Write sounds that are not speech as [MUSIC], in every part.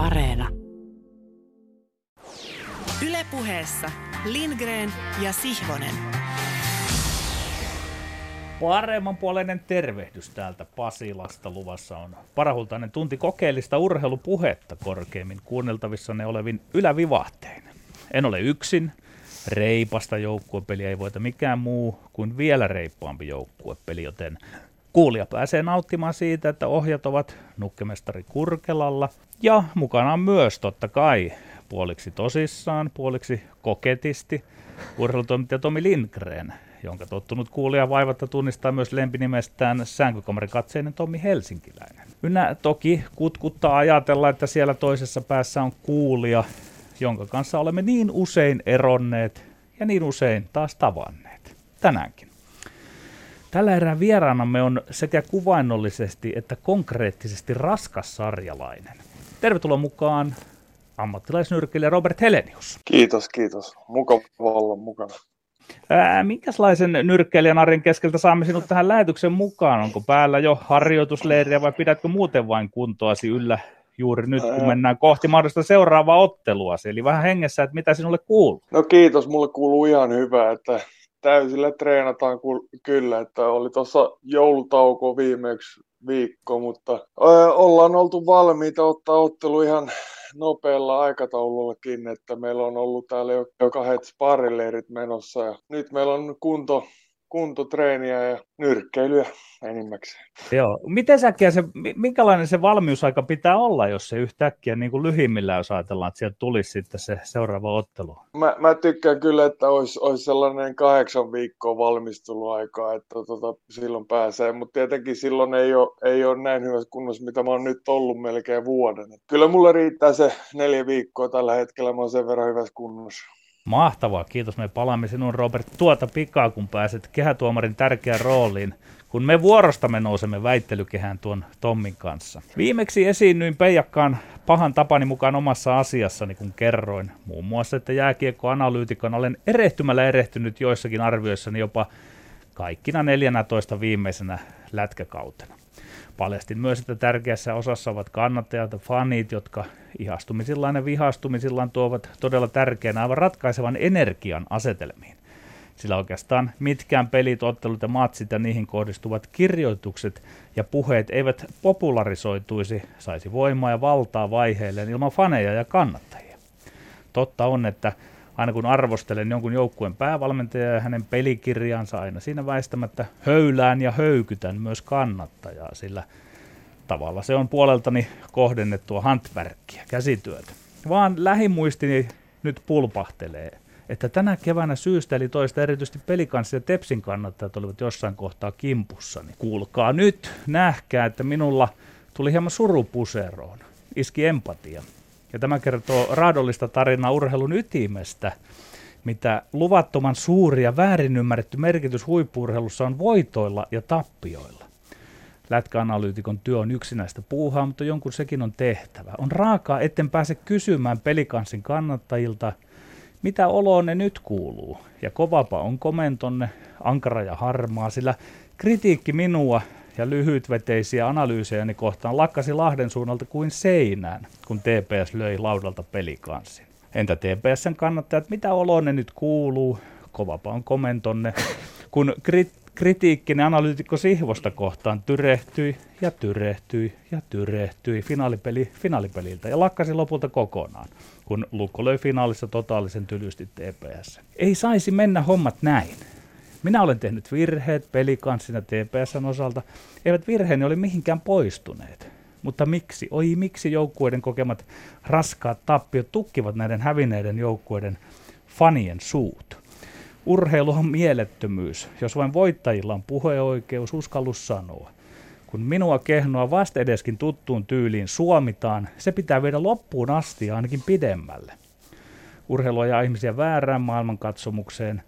Areena. Ylepuheessa Lindgren ja Sihvonen. Paremmanpuoleinen tervehdys täältä Pasilasta. Luvassa on parahultainen tunti kokeellista urheilupuhetta korkeimmin kuunneltavissa ne olevin ylävivahtein. En ole yksin. Reipasta joukkuepeliä ei voita mikään muu kuin vielä reippaampi joukkuepeli, joten kuulija pääsee nauttimaan siitä, että ohjat ovat nukkemestari Kurkelalla ja mukana on myös totta kai puoliksi tosissaan, puoliksi koketisti urheilutoimittaja Tomi Lindgren, jonka tottunut kuulija vaivatta tunnistaa myös lempinimestään sänkykamarikatseinen Tommi Helsinkiläinen. Ynnä toki kutkuttaa ajatella, että siellä toisessa päässä on kuulija, jonka kanssa olemme niin usein eronneet ja niin usein taas tavanneet. Tänäänkin. Tällä erää vieraanamme on sekä kuvainnollisesti että konkreettisesti raskas sarjalainen. Tervetuloa mukaan ammattilaisnyrkkeilijä Robert Helenius. Kiitos, kiitos. Mukava olla mukana. Ää, minkälaisen nyrkkeilijän arjen keskeltä saamme sinut tähän lähetyksen mukaan? Onko päällä jo harjoitusleiriä vai pidätkö muuten vain kuntoasi yllä juuri nyt, kun mennään kohti mahdollista seuraavaa ottelua? Eli vähän hengessä, että mitä sinulle kuuluu? No kiitos, mulle kuuluu ihan hyvä, että täysillä treenataan kyllä, että oli tuossa joulutauko viimeksi viikko, mutta ö, ollaan oltu valmiita ottaa ottelu ihan nopealla aikataulullakin, että meillä on ollut täällä jo, kahdet sparileirit menossa ja nyt meillä on kunto, kuntotreeniä ja nyrkkeilyä enimmäkseen. Joo. Miten säkkiä se, minkälainen se valmiusaika pitää olla, jos se yhtäkkiä niin kuin lyhimmillä, jos ajatellaan, että sieltä tulisi sitten se seuraava ottelu? Mä, mä tykkään kyllä, että olisi, olisi sellainen kahdeksan viikkoa valmisteluaikaa, että tota, silloin pääsee, mutta tietenkin silloin ei ole, ei ole näin hyvässä kunnossa, mitä mä oon nyt ollut melkein vuoden. Kyllä mulle riittää se neljä viikkoa tällä hetkellä, mä oon sen verran hyvässä kunnossa. Mahtavaa, kiitos. Me palaamme sinun Robert tuota pikaa, kun pääset kehätuomarin tärkeään rooliin, kun me vuorostamme nousemme väittelykehään tuon Tommin kanssa. Viimeksi esiinnyin Peijakkaan pahan tapani mukaan omassa asiassani, kun kerroin muun muassa, että jääkiekkoanalyytikon olen erehtymällä erehtynyt joissakin arvioissani jopa kaikkina 14 viimeisenä lätkäkautena. Paljastin myös, että tärkeässä osassa ovat kannattajat ja fanit, jotka ihastumisillaan ja vihastumisillaan tuovat todella tärkeän aivan ratkaisevan energian asetelmiin. Sillä oikeastaan mitkään pelit, ottelut ja matsit ja niihin kohdistuvat kirjoitukset ja puheet eivät popularisoituisi, saisi voimaa ja valtaa vaiheilleen ilman faneja ja kannattajia. Totta on, että aina kun arvostelen jonkun joukkueen päävalmentajaa ja hänen pelikirjansa, aina siinä väistämättä höylään ja höykytän myös kannattajaa, sillä tavalla se on puoleltani kohdennettua hantverkkiä, käsityötä. Vaan lähimuistini nyt pulpahtelee, että tänä keväänä syystä eli toista erityisesti pelikanssi ja Tepsin kannattajat olivat jossain kohtaa kimpussa. Niin kuulkaa nyt, nähkää, että minulla tuli hieman surupuseroon. Iski empatia. Ja tämä kertoo raadollista tarinaa urheilun ytimestä, mitä luvattoman suuri ja väärin ymmärretty merkitys huippurheilussa on voitoilla ja tappioilla. Lätkäanalyytikon työ on yksinäistä puuhaa, mutta jonkun sekin on tehtävä. On raakaa, etten pääse kysymään pelikanssin kannattajilta, mitä oloon ne nyt kuuluu. Ja kovapa on komentonne, ankara ja harmaa, sillä kritiikki minua ja lyhytveteisiä analyysejäni kohtaan lakkasi Lahden suunnalta kuin seinään, kun TPS löi laudalta pelikanssin. Entä TPSn kannattajat, mitä oloon ne nyt kuuluu? Kovapa on komentonne, kun krit- kritiikkinen analyytikko Sihvosta kohtaan tyrehtyi ja tyrehtyi ja tyrehtyi finaalipeli finaalipeliltä ja lakkasi lopulta kokonaan, kun Lukko löi finaalissa totaalisen tylysti TPS. Ei saisi mennä hommat näin. Minä olen tehnyt virheet pelikanssina TPSn osalta. Eivät virheeni ole mihinkään poistuneet. Mutta miksi? Oi miksi joukkueiden kokemat raskaat tappiot tukkivat näiden hävinneiden joukkueiden fanien suut? Urheilu on mielettömyys, jos vain voittajilla on puheoikeus, uskallus sanoa. Kun minua kehnoa vastedeskin tuttuun tyyliin suomitaan, se pitää viedä loppuun asti ainakin pidemmälle. Urheilu ajaa ihmisiä väärään maailmankatsomukseen,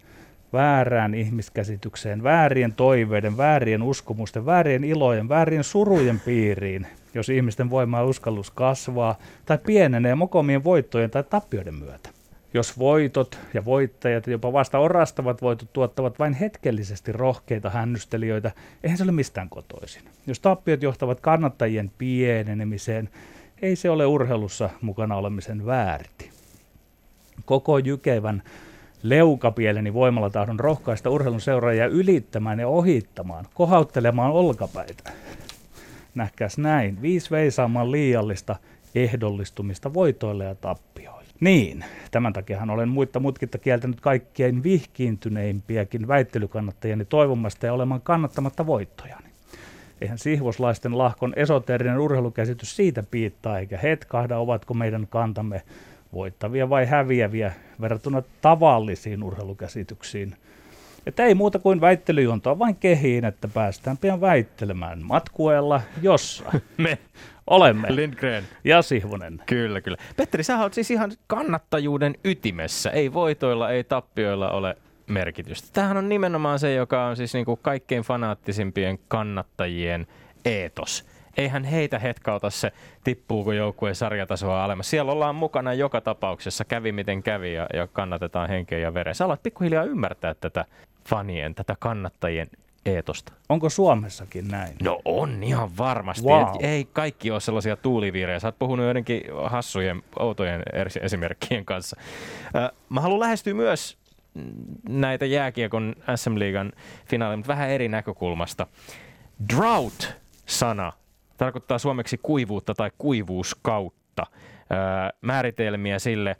väärään ihmiskäsitykseen, väärien toiveiden, väärien uskomusten, väärien ilojen, väärien surujen piiriin, jos ihmisten voima ja uskallus kasvaa tai pienenee mokomien voittojen tai tappioiden myötä. Jos voitot ja voittajat, jopa vasta orastavat voitot tuottavat vain hetkellisesti rohkeita hännystelijöitä, eihän se ole mistään kotoisin. Jos tappiot johtavat kannattajien pienenemiseen, ei se ole urheilussa mukana olemisen väärti. Koko jykevän leukapieleni voimalla tahdon rohkaista urheilun seuraajia ylittämään ja ohittamaan, kohauttelemaan olkapäitä. Nähkäs näin, viisi veisaamaan liiallista ehdollistumista voitoille ja tappioille. Niin, tämän takiahan olen muitta mutkitta kieltänyt kaikkien vihkiintyneimpiäkin väittelykannattajani toivomasta ja olemaan kannattamatta voittojani. Eihän sihvoslaisten lahkon esoteerinen urheilukäsitys siitä piittaa eikä hetkahda, ovatko meidän kantamme voittavia vai häviäviä verrattuna tavallisiin urheilukäsityksiin. Että ei muuta kuin väittelyjuntoa vain kehiin, että päästään pian väittelemään matkueella, jossa [LAUGHS] me olemme. Lindgren. Ja Sihvonen. Kyllä, kyllä. Petteri, sä oot siis ihan kannattajuuden ytimessä. Ei voitoilla, ei tappioilla ole merkitystä. Tämähän on nimenomaan se, joka on siis niin kuin kaikkein fanaattisimpien kannattajien eetos eihän heitä hetkauta se, tippuuko joukkueen sarjatasoa alemmas. Siellä ollaan mukana joka tapauksessa, kävi miten kävi ja, ja kannatetaan henkeä ja veren. Sä alat pikkuhiljaa ymmärtää tätä fanien, tätä kannattajien eetosta. Onko Suomessakin näin? No on ihan varmasti. Wow. Et ei kaikki ole sellaisia tuuliviirejä. Sä oot puhunut joidenkin hassujen, outojen esimerkkien kanssa. Mä haluan lähestyä myös näitä jääkiekon SM-liigan finaaleja, mutta vähän eri näkökulmasta. Drought-sana tarkoittaa suomeksi kuivuutta tai kuivuuskautta. Määritelmiä sille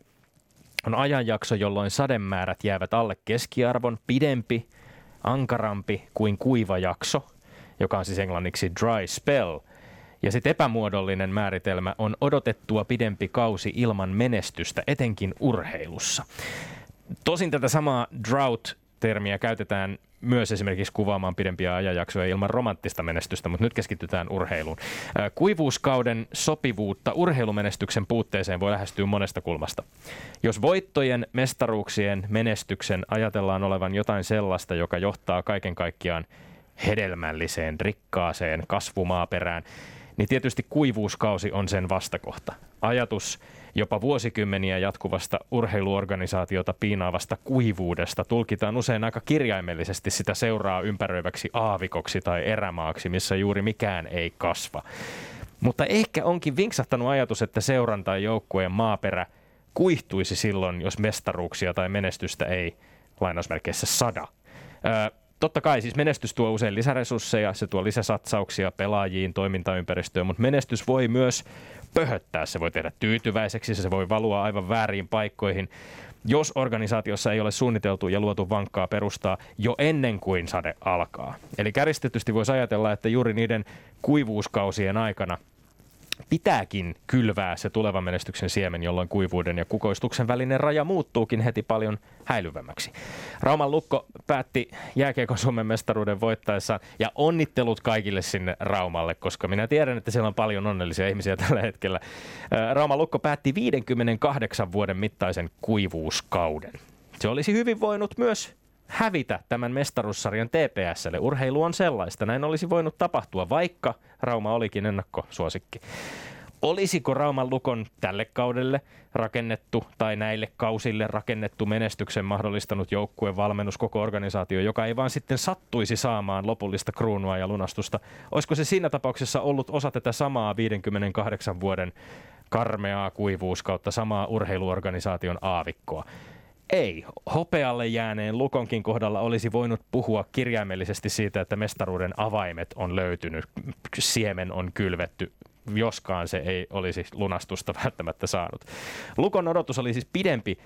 on ajanjakso, jolloin sademäärät jäävät alle keskiarvon, pidempi, ankarampi kuin kuiva jakso, joka on siis englanniksi dry spell. Ja sitten epämuodollinen määritelmä on odotettua pidempi kausi ilman menestystä, etenkin urheilussa. Tosin tätä samaa drought-termiä käytetään myös esimerkiksi kuvaamaan pidempiä ajanjaksoja ilman romanttista menestystä, mutta nyt keskitytään urheiluun. Kuivuuskauden sopivuutta urheilumenestyksen puutteeseen voi lähestyä monesta kulmasta. Jos voittojen, mestaruuksien, menestyksen ajatellaan olevan jotain sellaista, joka johtaa kaiken kaikkiaan hedelmälliseen, rikkaaseen kasvumaaperään, niin tietysti kuivuuskausi on sen vastakohta. Ajatus jopa vuosikymmeniä jatkuvasta urheiluorganisaatiota piinaavasta kuivuudesta tulkitaan usein aika kirjaimellisesti sitä seuraa ympäröiväksi aavikoksi tai erämaaksi, missä juuri mikään ei kasva. Mutta ehkä onkin vinksahtanut ajatus, että seuran tai joukkueen maaperä kuihtuisi silloin, jos mestaruuksia tai menestystä ei lainausmerkeissä sada. Öö, totta kai siis menestys tuo usein lisäresursseja, se tuo lisäsatsauksia pelaajiin, toimintaympäristöön, mutta menestys voi myös pöhöttää, se voi tehdä tyytyväiseksi, se voi valua aivan väärin paikkoihin. Jos organisaatiossa ei ole suunniteltu ja luotu vankkaa perustaa jo ennen kuin sade alkaa. Eli käristetysti voisi ajatella, että juuri niiden kuivuuskausien aikana – pitääkin kylvää se tulevan menestyksen siemen, jolloin kuivuuden ja kukoistuksen välinen raja muuttuukin heti paljon häilyvämmäksi. Rauman Lukko päätti jääkiekon Suomen mestaruuden voittaessa ja onnittelut kaikille sinne Raumalle, koska minä tiedän, että siellä on paljon onnellisia ihmisiä tällä hetkellä. Rauman Lukko päätti 58 vuoden mittaisen kuivuuskauden. Se olisi hyvin voinut myös hävitä tämän mestaruussarjan TPSlle. Urheilu on sellaista. Näin olisi voinut tapahtua, vaikka Rauma olikin ennakkosuosikki. Olisiko Rauman Lukon tälle kaudelle rakennettu tai näille kausille rakennettu menestyksen mahdollistanut joukkueen valmennus koko organisaatio, joka ei vaan sitten sattuisi saamaan lopullista kruunua ja lunastusta? Olisiko se siinä tapauksessa ollut osa tätä samaa 58 vuoden karmeaa kuivuuskautta, samaa urheiluorganisaation aavikkoa? Ei. Hopealle jääneen Lukonkin kohdalla olisi voinut puhua kirjaimellisesti siitä, että mestaruuden avaimet on löytynyt, siemen on kylvetty, joskaan se ei olisi lunastusta [LAUGHS] välttämättä saanut. Lukon odotus oli siis pidempi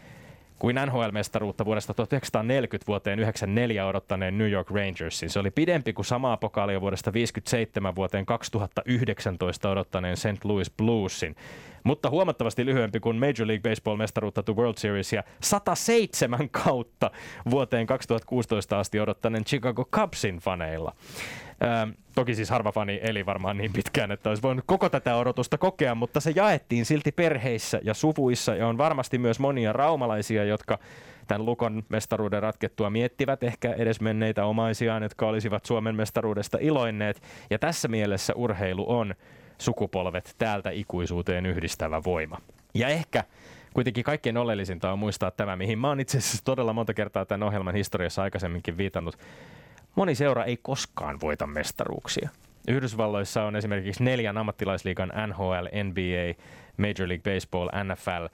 kuin NHL-mestaruutta vuodesta 1940 vuoteen 1994 odottaneen New York Rangersin. Se oli pidempi kuin samaa pokaalia vuodesta 1957 vuoteen 2019 odottaneen St. Louis Bluesin mutta huomattavasti lyhyempi kuin Major League Baseball-mestaruutta to World Series ja 107 kautta vuoteen 2016 asti odottaneen Chicago Cubsin faneilla. Toki siis harva fani eli varmaan niin pitkään, että olisi voinut koko tätä odotusta kokea, mutta se jaettiin silti perheissä ja suvuissa ja on varmasti myös monia raumalaisia, jotka tämän Lukon mestaruuden ratkettua miettivät ehkä edes menneitä omaisiaan, jotka olisivat Suomen mestaruudesta iloinneet. Ja tässä mielessä urheilu on sukupolvet täältä ikuisuuteen yhdistävä voima. Ja ehkä kuitenkin kaikkein oleellisinta on muistaa tämä, mihin mä oon itse asiassa todella monta kertaa tämän ohjelman historiassa aikaisemminkin viitannut. Moni seura ei koskaan voita mestaruuksia. Yhdysvalloissa on esimerkiksi neljän ammattilaisliigan NHL, NBA, Major League Baseball, NFL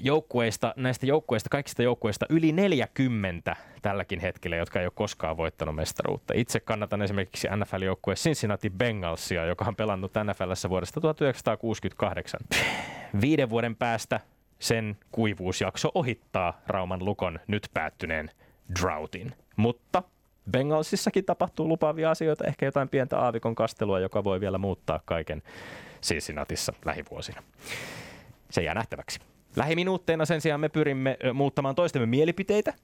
joukkueista, näistä joukkueista, kaikista joukkueista yli 40 tälläkin hetkellä, jotka ei ole koskaan voittanut mestaruutta. Itse kannatan esimerkiksi NFL-joukkue Cincinnati Bengalsia, joka on pelannut NFLssä vuodesta 1968. Viiden vuoden päästä sen kuivuusjakso ohittaa Rauman Lukon nyt päättyneen droughtin. Mutta Bengalsissakin tapahtuu lupaavia asioita, ehkä jotain pientä aavikon kastelua, joka voi vielä muuttaa kaiken Cincinnatissa lähivuosina. Se jää nähtäväksi. Lähiminuutteina sen sijaan me pyrimme muuttamaan toistemme mielipiteitä.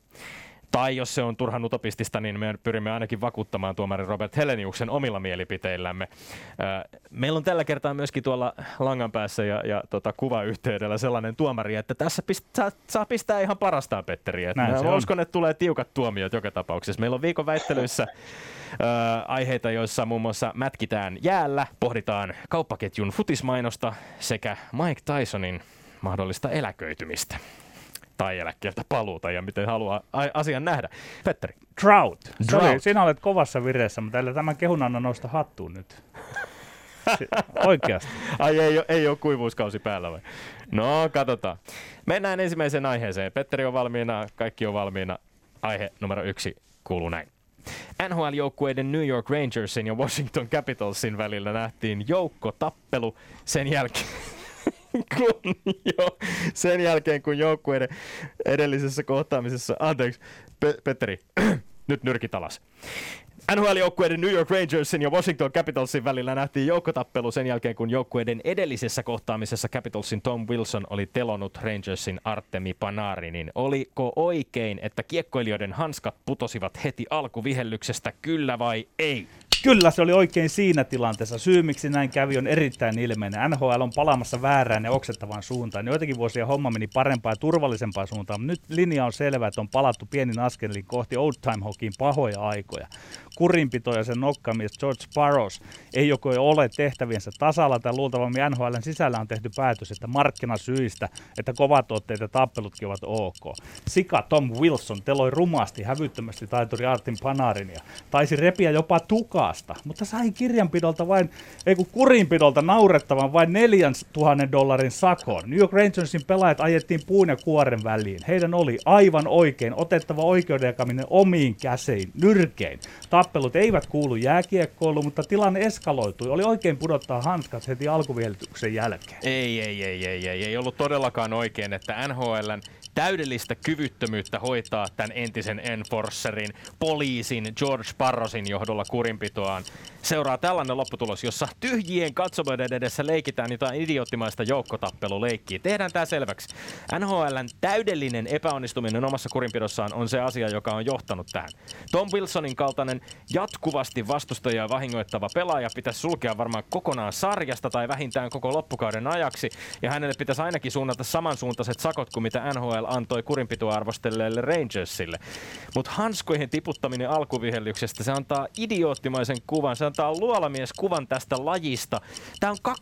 Tai jos se on turhan utopistista, niin me pyrimme ainakin vakuuttamaan tuomari Robert Heleniuksen omilla mielipiteillämme. Meillä on tällä kertaa myöskin tuolla langan päässä ja, ja tota, kuvayhteydellä sellainen tuomari, että tässä pist, saa, saa pistää ihan parastaan Petteri. Mä uskon, että tulee tiukat tuomiot joka tapauksessa. Meillä on viikon väittelyissä Äh, aiheita, joissa muun muassa mätkitään jäällä, pohditaan kauppaketjun futismainosta sekä Mike Tysonin mahdollista eläköitymistä tai eläkkeeltä paluuta ja miten haluaa asian nähdä. Petteri. Drought. Drought. Sorry, sinä olet kovassa vireessä, mutta tällä tämän kehun anna nousta hattuun nyt. Oikeasti. [LAUGHS] Ai ei, ei ole kuivuuskausi päällä vai? No, katsotaan. Mennään ensimmäiseen aiheeseen. Petteri on valmiina, kaikki on valmiina. Aihe numero yksi kuuluu näin. NHL-joukkueiden New York Rangersin ja Washington Capitalsin välillä nähtiin joukko tappelu sen jälkeen, kun jo, sen jälkeen, kun joukkueiden edellisessä kohtaamisessa, anteeksi, Pe- Petteri, [CLEARS THROAT] nyt nyrkit alas. NHL-joukkueiden New York Rangersin ja Washington Capitalsin välillä nähtiin joukkotappelu sen jälkeen, kun joukkueiden edellisessä kohtaamisessa Capitalsin Tom Wilson oli telonut Rangersin Artemi Panarinin. Oliko oikein, että kiekkoilijoiden hanskat putosivat heti alkuvihellyksestä, kyllä vai ei? Kyllä se oli oikein siinä tilanteessa. Syy, miksi näin kävi, on erittäin ilmeinen. NHL on palaamassa väärään ja oksettavaan suuntaan. Joitakin vuosia homma meni parempaan ja turvallisempaan suuntaan, nyt linja on selvä, että on palattu pienin askelin kohti old time hockeyin pahoja aikoja kurinpito ja sen nokkamies George Barrows ei joko ole tehtäviensä tasalla tai luultavasti NHLn sisällä on tehty päätös, että markkinasyistä, että kovat otteet ja tappelutkin ovat ok. Sika Tom Wilson teloi rumasti hävyttömästi taituri Artin Panarin ja taisi repiä jopa tukasta, mutta sai kirjanpidolta vain, ei kun kurinpidolta naurettavan vain 4000 dollarin sakon. New York Rangersin pelaajat ajettiin puun ja kuoren väliin. Heidän oli aivan oikein otettava oikeudenjakaminen omiin käsiin, nyrkein. Tap tappelut eivät kuulu jääkiekkoiluun, mutta tilanne eskaloitui. Oli oikein pudottaa hanskat heti alkuvihelityksen jälkeen. Ei, ei, ei, ei, ei, ei ollut todellakaan oikein, että NHLn täydellistä kyvyttömyyttä hoitaa tämän entisen enforcerin, poliisin, George Parrosin johdolla kurinpitoaan. Seuraa tällainen lopputulos, jossa tyhjien katsomoiden edessä leikitään jotain idioottimaista joukkotappeluleikkiä. Tehdään tämä selväksi. NHLn täydellinen epäonnistuminen omassa kurinpidossaan on se asia, joka on johtanut tähän. Tom Wilsonin kaltainen jatkuvasti vastustajia vahingoittava pelaaja pitäisi sulkea varmaan kokonaan sarjasta tai vähintään koko loppukauden ajaksi, ja hänelle pitäisi ainakin suunnata samansuuntaiset sakot kuin mitä NHL antoi kurinpitoarvostelleelle Rangersille. Mutta hanskoihin tiputtaminen alkuvihellyksestä, se antaa idioottimaisen kuvan, se antaa luolamies kuvan tästä lajista. Tämä on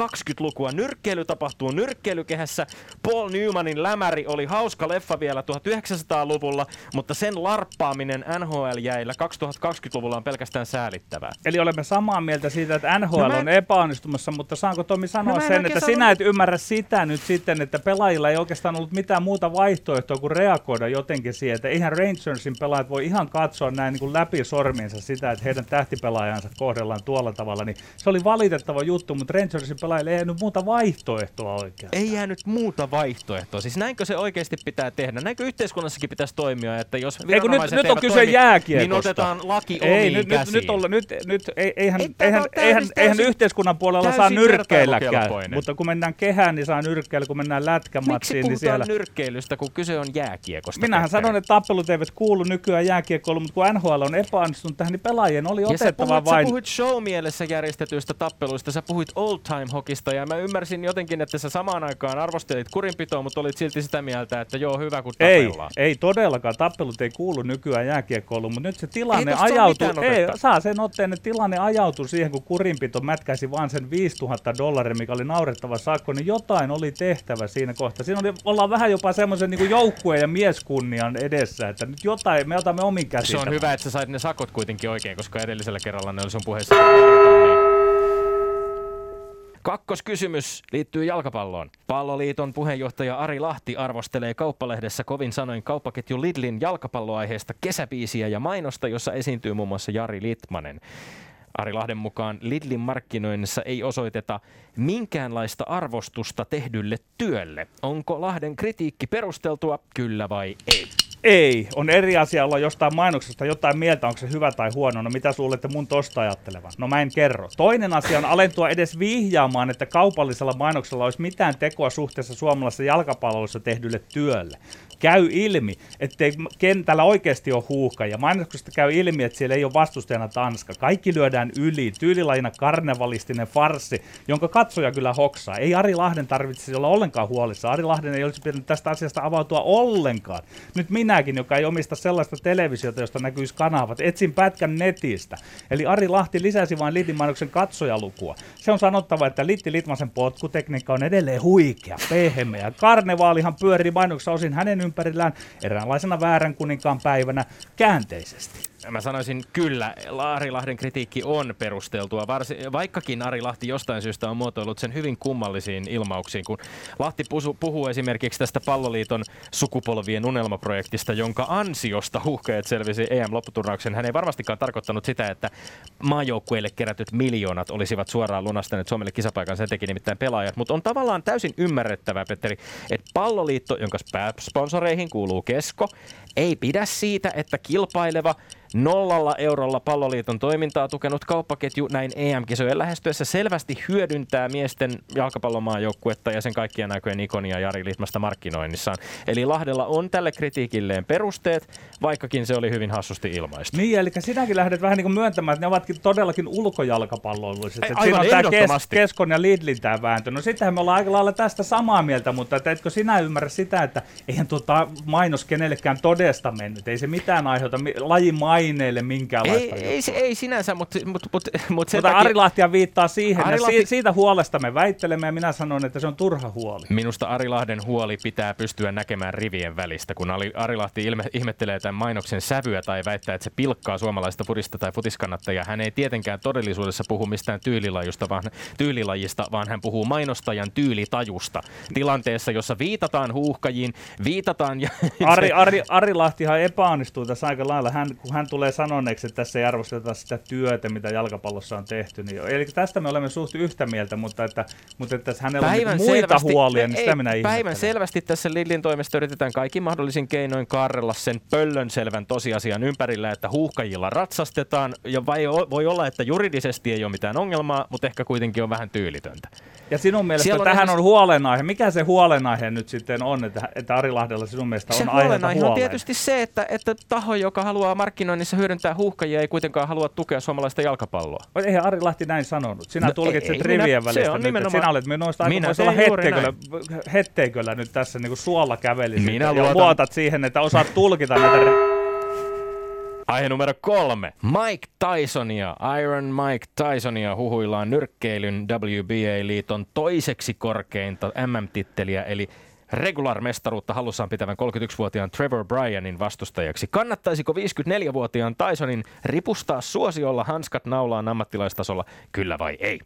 2020-lukua. Nyrkkeily tapahtuu nyrkkeilykehässä. Paul Newmanin lämäri oli hauska leffa vielä 1900-luvulla, mutta sen larppaaminen NHL-jäillä 2020-luvulla on pelkästään säälittävää. Eli olemme samaa mieltä siitä, että NHL no on epäonnistumassa, mutta saanko Tomi sanoa no sen, että sinä et ymmärrä sitä nyt sitten, että pelaajilla ei oikeastaan ollut mitään muuta vaihtoehtoa kuin reagoida jotenkin siihen, että eihän Rangersin pelaajat voi ihan katsoa näin niin kuin läpi sormiensa sitä, että heidän tähtipelaajansa kohdellaan tuolla tavalla, niin se oli valitettava juttu, mutta Rangersin pelaajille ei jäänyt muuta vaihtoehtoa oikein. Ei jäänyt muuta vaihtoehtoa. Siis näinkö se oikeasti pitää tehdä? Näinkö yhteiskunnassakin pitäisi toimia, että jos viranomaiset nyt, nyt on kyse toimi, niin otetaan laki ei, nyt, nyt, nyt, olla, nyt, nyt ei, eihän, ei, eihän, eihän, eihän yhteiskunnan puolella saa nyrkkeilläkään, mutta kun mennään kehään, niin saa nyrkkeillä, kun mennään lätkämatsiin, niin siellä... nyrkkeilystä, kun kyse on jääkiekosta? Minähän sanon, että tappelut eivät kuulu nykyään jääkiekkoiluun, mutta kun NHL on epäonnistunut tähän, niin pelaajien oli ja otettava sä puhuit, vain... Sä puhuit show-mielessä järjestetyistä tappeluista, sä puhuit old time hokista ja mä ymmärsin jotenkin, että sä samaan aikaan arvostelit kurinpitoa, mutta olit silti sitä mieltä, että joo, hyvä kun tapellaan. Ei, ei todellakaan. Tappelut ei kuulu nykyään jääkiekkoiluun, mutta nyt se tilanne ajautui... Ei, saa sen otteen, että tilanne ajautui siihen, kun kurinpito mätkäisi vain sen 5000 dollaria, mikä oli naurettava sakko, niin jotain oli tehtävä siinä kohtaa. Siinä oli, ollaan vähän jo jopa semmoisen niin joukkueen ja mieskunnian edessä, että nyt jotain me otamme omin käsiin. Se on hyvä, että sä sait ne sakot kuitenkin oikein, koska edellisellä kerralla ne oli sun puheessa. Kakkoskysymys liittyy jalkapalloon. Palloliiton puheenjohtaja Ari Lahti arvostelee kauppalehdessä kovin sanoin kauppaketju Lidlin jalkapalloaiheesta kesäbiisiä ja mainosta, jossa esiintyy muun muassa Jari Litmanen. Ari Lahden mukaan Lidlin markkinoinnissa ei osoiteta minkäänlaista arvostusta tehdylle työlle. Onko Lahden kritiikki perusteltua, kyllä vai ei? Ei. On eri asia olla jostain mainoksesta jotain mieltä, onko se hyvä tai huono. No mitä luulette mun tosta ajattelevan? No mä en kerro. Toinen asia on alentua edes vihjaamaan, että kaupallisella mainoksella olisi mitään tekoa suhteessa suomalaisessa jalkapallossa tehdylle työlle käy ilmi, ettei kentällä oikeasti ole huuhka. Ja mainoksesta käy ilmi, että siellä ei ole vastustajana Tanska. Kaikki lyödään yli. Tyylilajina karnevalistinen farsi, jonka katsoja kyllä hoksaa. Ei Ari Lahden tarvitse olla ollenkaan huolissa. Ari Lahden ei olisi pitänyt tästä asiasta avautua ollenkaan. Nyt minäkin, joka ei omista sellaista televisiota, josta näkyisi kanavat, etsin pätkän netistä. Eli Ari Lahti lisäsi vain Litin mainoksen katsojalukua. Se on sanottava, että Litti Litmasen potkutekniikka on edelleen huikea, pehmeä. Karnevaalihan pyörii mainoksessa osin hänen ympärillään eräänlaisena väärän kuninkaan päivänä käänteisesti. Mä sanoisin kyllä, Ari Lahden kritiikki on perusteltua, varsi, vaikkakin Ari Lahti jostain syystä on muotoillut sen hyvin kummallisiin ilmauksiin, kun Lahti puhu, puhuu esimerkiksi tästä palloliiton sukupolvien unelmaprojektista, jonka ansiosta huuhkajat selvisi EM-lopputurnauksen. Hän ei varmastikaan tarkoittanut sitä, että maajoukkueille kerätyt miljoonat olisivat suoraan lunastaneet Suomelle kisapaikan, sen teki nimittäin pelaajat, mutta on tavallaan täysin ymmärrettävää, Petteri, että palloliitto, jonka sponsoreihin kuuluu Kesko, ei pidä siitä, että kilpaileva Nollalla eurolla palloliiton toimintaa tukenut kauppaketju näin EM-kisojen lähestyessä selvästi hyödyntää miesten jalkapallomaajoukkuetta ja sen kaikkien näköjen ikonia Jari Litmasta markkinoinnissaan. Eli Lahdella on tälle kritiikilleen perusteet, vaikkakin se oli hyvin hassusti ilmaistu. Niin, eli sinäkin lähdet vähän niin kuin myöntämään, että ne ovatkin todellakin ulkojallkapallolliset. Ei, aivan siinä on tämä kes- Keskon ja Lidlin tämä vääntö. No sittenhän me ollaan aika lailla tästä samaa mieltä, mutta että etkö sinä ymmärrä sitä, että eihän tuota mainos kenellekään todesta mennyt. Ei se mitään aiheuta lajin maineille minkäänlaista ei, ei, ei, sinänsä, mutta mut, mut, mut sen mutta takia... Ari Lahtia viittaa siihen, Ari Lahti... siitä huolesta me väittelemme ja minä sanon, että se on turha huoli. Minusta Ari Lahden huoli pitää pystyä näkemään rivien välistä, kun Ari Lahti ilme, ihmettelee tämän mainoksen sävyä tai väittää, että se pilkkaa suomalaista fudista tai futiskannattajaa. Hän ei tietenkään todellisuudessa puhu mistään tyylilajista, vaan, tyylilajista, vaan hän puhuu mainostajan tyylitajusta. Tilanteessa, jossa viitataan huuhkajiin, viitataan... Ja [LAUGHS] Ari, Ari, Ari Lahtihan epäonnistuu tässä aika lailla, hän, kun hän tulee sanoneeksi, että tässä ei arvosteta sitä työtä, mitä jalkapallossa on tehty. Niin, eli tästä me olemme suht yhtä mieltä, mutta että, mutta että hänellä päivän on muita selvästi, huolia, niin sitä ei, minä Päivän selvästi tässä Lillin toimesta yritetään kaikki mahdollisin keinoin karrella sen pöllön selvän tosiasian ympärillä, että huuhkajilla ratsastetaan, ja vai, voi olla, että juridisesti ei ole mitään ongelmaa, mutta ehkä kuitenkin on vähän tyylitöntä. Ja sinun mielestä Siellä tähän on, on huolenaihe. Mikä se huolenaihe nyt sitten on, että, että Ari Lahdella sinun mielestä on se huolenaihe on tietysti se, että, että taho, joka haluaa markkinoinnissa hyödyntää huuhkajia, ei kuitenkaan halua tukea suomalaista jalkapalloa. Eihän Ari Lahti näin sanonut. Sinä no, tulkitset ei, rivien minä, välistä nyt, nimenomaan... sinä olet minusta voisi olla hetteiköllä, hetteiköllä nyt tässä niin kuin suolla kävelisit. Minä luotan... luotat siihen, että osaat tulkita näitä Aihe numero kolme. Mike Tysonia, Iron Mike Tysonia huhuillaan nyrkkeilyn WBA-liiton toiseksi korkeinta MM-titteliä, eli regular-mestaruutta hallussaan pitävän 31-vuotiaan Trevor Bryanin vastustajaksi. Kannattaisiko 54-vuotiaan Tysonin ripustaa suosiolla hanskat naulaan ammattilaistasolla, kyllä vai ei?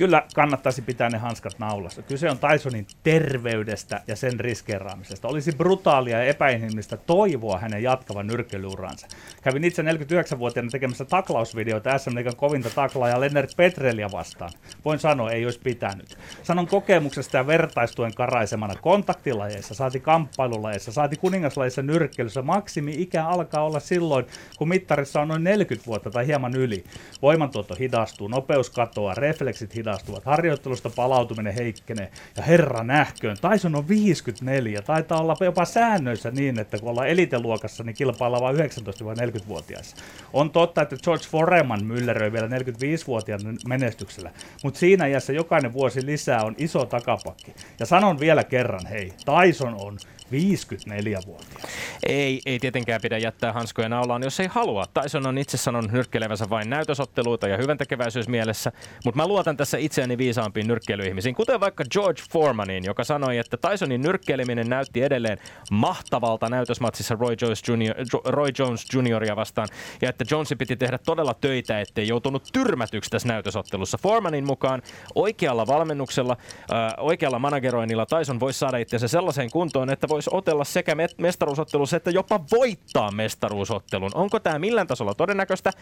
Kyllä kannattaisi pitää ne hanskat naulassa. Kyse on Tysonin terveydestä ja sen riskeeraamisesta. Olisi brutaalia ja epäinhimillistä toivoa hänen jatkavan nyrkkeilyuransa. Kävin itse 49-vuotiaana tekemässä taklausvideoita SM Liigan kovinta taklaa Lennart Petrelia vastaan. Voin sanoa, ei olisi pitänyt. Sanon kokemuksesta ja vertaistuen karaisemana kontaktilajeissa, saati kamppailulajeissa, saati kuningaslajeissa nyrkkeilyssä. Maksimi ikä alkaa olla silloin, kun mittarissa on noin 40 vuotta tai hieman yli. Voimantuotto hidastuu, nopeus katoaa, refleksit hidastuvat hidastuvat, harjoittelusta palautuminen heikkenee, ja herra nähköön, Tyson on 54, taitaa olla jopa säännöissä niin, että kun ollaan eliteluokassa, niin kilpaillaan vain 19-40-vuotiaissa. On totta, että George Foreman mylleröi vielä 45-vuotiaan menestyksellä, mutta siinä iässä jokainen vuosi lisää on iso takapakki. Ja sanon vielä kerran, hei, Tyson on 54-vuotias. Ei, ei tietenkään pidä jättää hanskoja naulaan, jos ei halua. Tyson on itse sanonut nyrkkeilevänsä vain näytösotteluita ja hyväntekeväisyys mielessä, mutta mä luotan tässä itseäni viisaampiin nyrkkeilyihmisiin, kuten vaikka George Foremanin, joka sanoi, että Tysonin nyrkkeileminen näytti edelleen mahtavalta näytösmatsissa Roy Jones, Jr., Roy Jones Junioria vastaan, ja että Jonesin piti tehdä todella töitä, ettei joutunut tyrmätyksi tässä näytösottelussa. Foremanin mukaan oikealla valmennuksella, äh, oikealla manageroinnilla Tyson voisi saada itse sellaiseen kuntoon, että voisi otella sekä mestaruusottelussa että jopa voittaa mestaruusottelun. Onko tämä millään tasolla todennäköistä?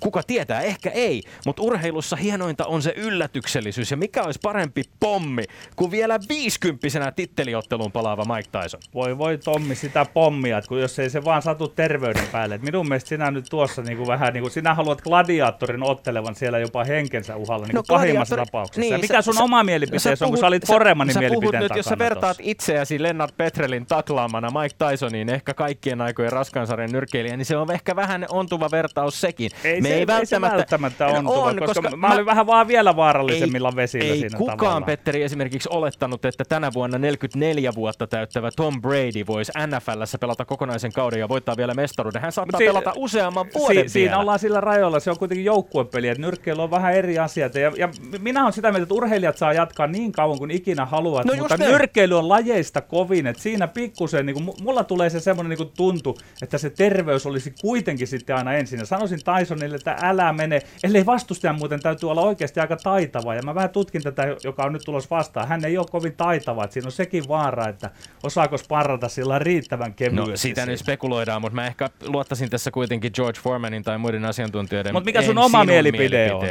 Kuka tietää, ehkä ei, mutta urheilussa hienointa on se yllätyksellisyys ja mikä olisi parempi pommi kuin vielä viisikymppisenä titteliotteluun palaava Mike Tyson. Voi voi Tommi sitä pommia, että kun jos ei se vaan satu terveyden päälle. Et minun mielestä sinä nyt tuossa niin kuin vähän niin kuin, sinä haluat gladiaattorin ottelevan siellä jopa henkensä uhalla niin no, pahimmassa tapauksessa. Niin, ja mikä sun sä, oma mielipiteesi on, kun sä olit Foremanin mielipiteen nyt, jos sä vertaat tossa. itseäsi Lennart Petrelin taklaamana Mike Tysoniin, ehkä kaikkien aikojen raskansarjan nyrkeilijä, niin se on ehkä vähän ontuva vertaus sekin. Ei, Me se, ei, välttämättä, ei se välttämättä ontuva, on, koska, koska mä, mä olin vähän vaan vielä vaarallisemmilla ei, vesillä ei siinä kukaan. Petteri esimerkiksi olettanut, että tänä vuonna 44 vuotta täyttävä Tom Brady voisi NFLssä pelata kokonaisen kauden ja voittaa vielä mestaruuden. Hän saattaa si- pelata useamman vuoden si- Siinä ollaan sillä rajoilla, se on kuitenkin joukkuepeli, että nyrkkeillä on vähän eri asiat. Ja, ja minä olen sitä mieltä, että urheilijat saa jatkaa niin kauan kuin ikinä haluat, no mutta nyrkkeily on lajeista kovin, että siinä pikkusen, niin kuin, mulla tulee se semmoinen niin tuntu, että se terveys olisi kuitenkin sitten aina ensin. Ja sanoisin Tysonille, että älä mene, ellei vastustajan muuten täytyy olla oikeasti aika taitava. Ja mä vähän tutkin tätä, joka on nyt tulossa vastaan. Hän ei ole kovin taitava, että siinä on sekin vaara, että osaako sparrata sillä riittävän kevyesti. No siitä nyt spekuloidaan, mutta mä ehkä luottaisin tässä kuitenkin George Foremanin tai muiden asiantuntijoiden Mutta mikä sun oma mielipide on?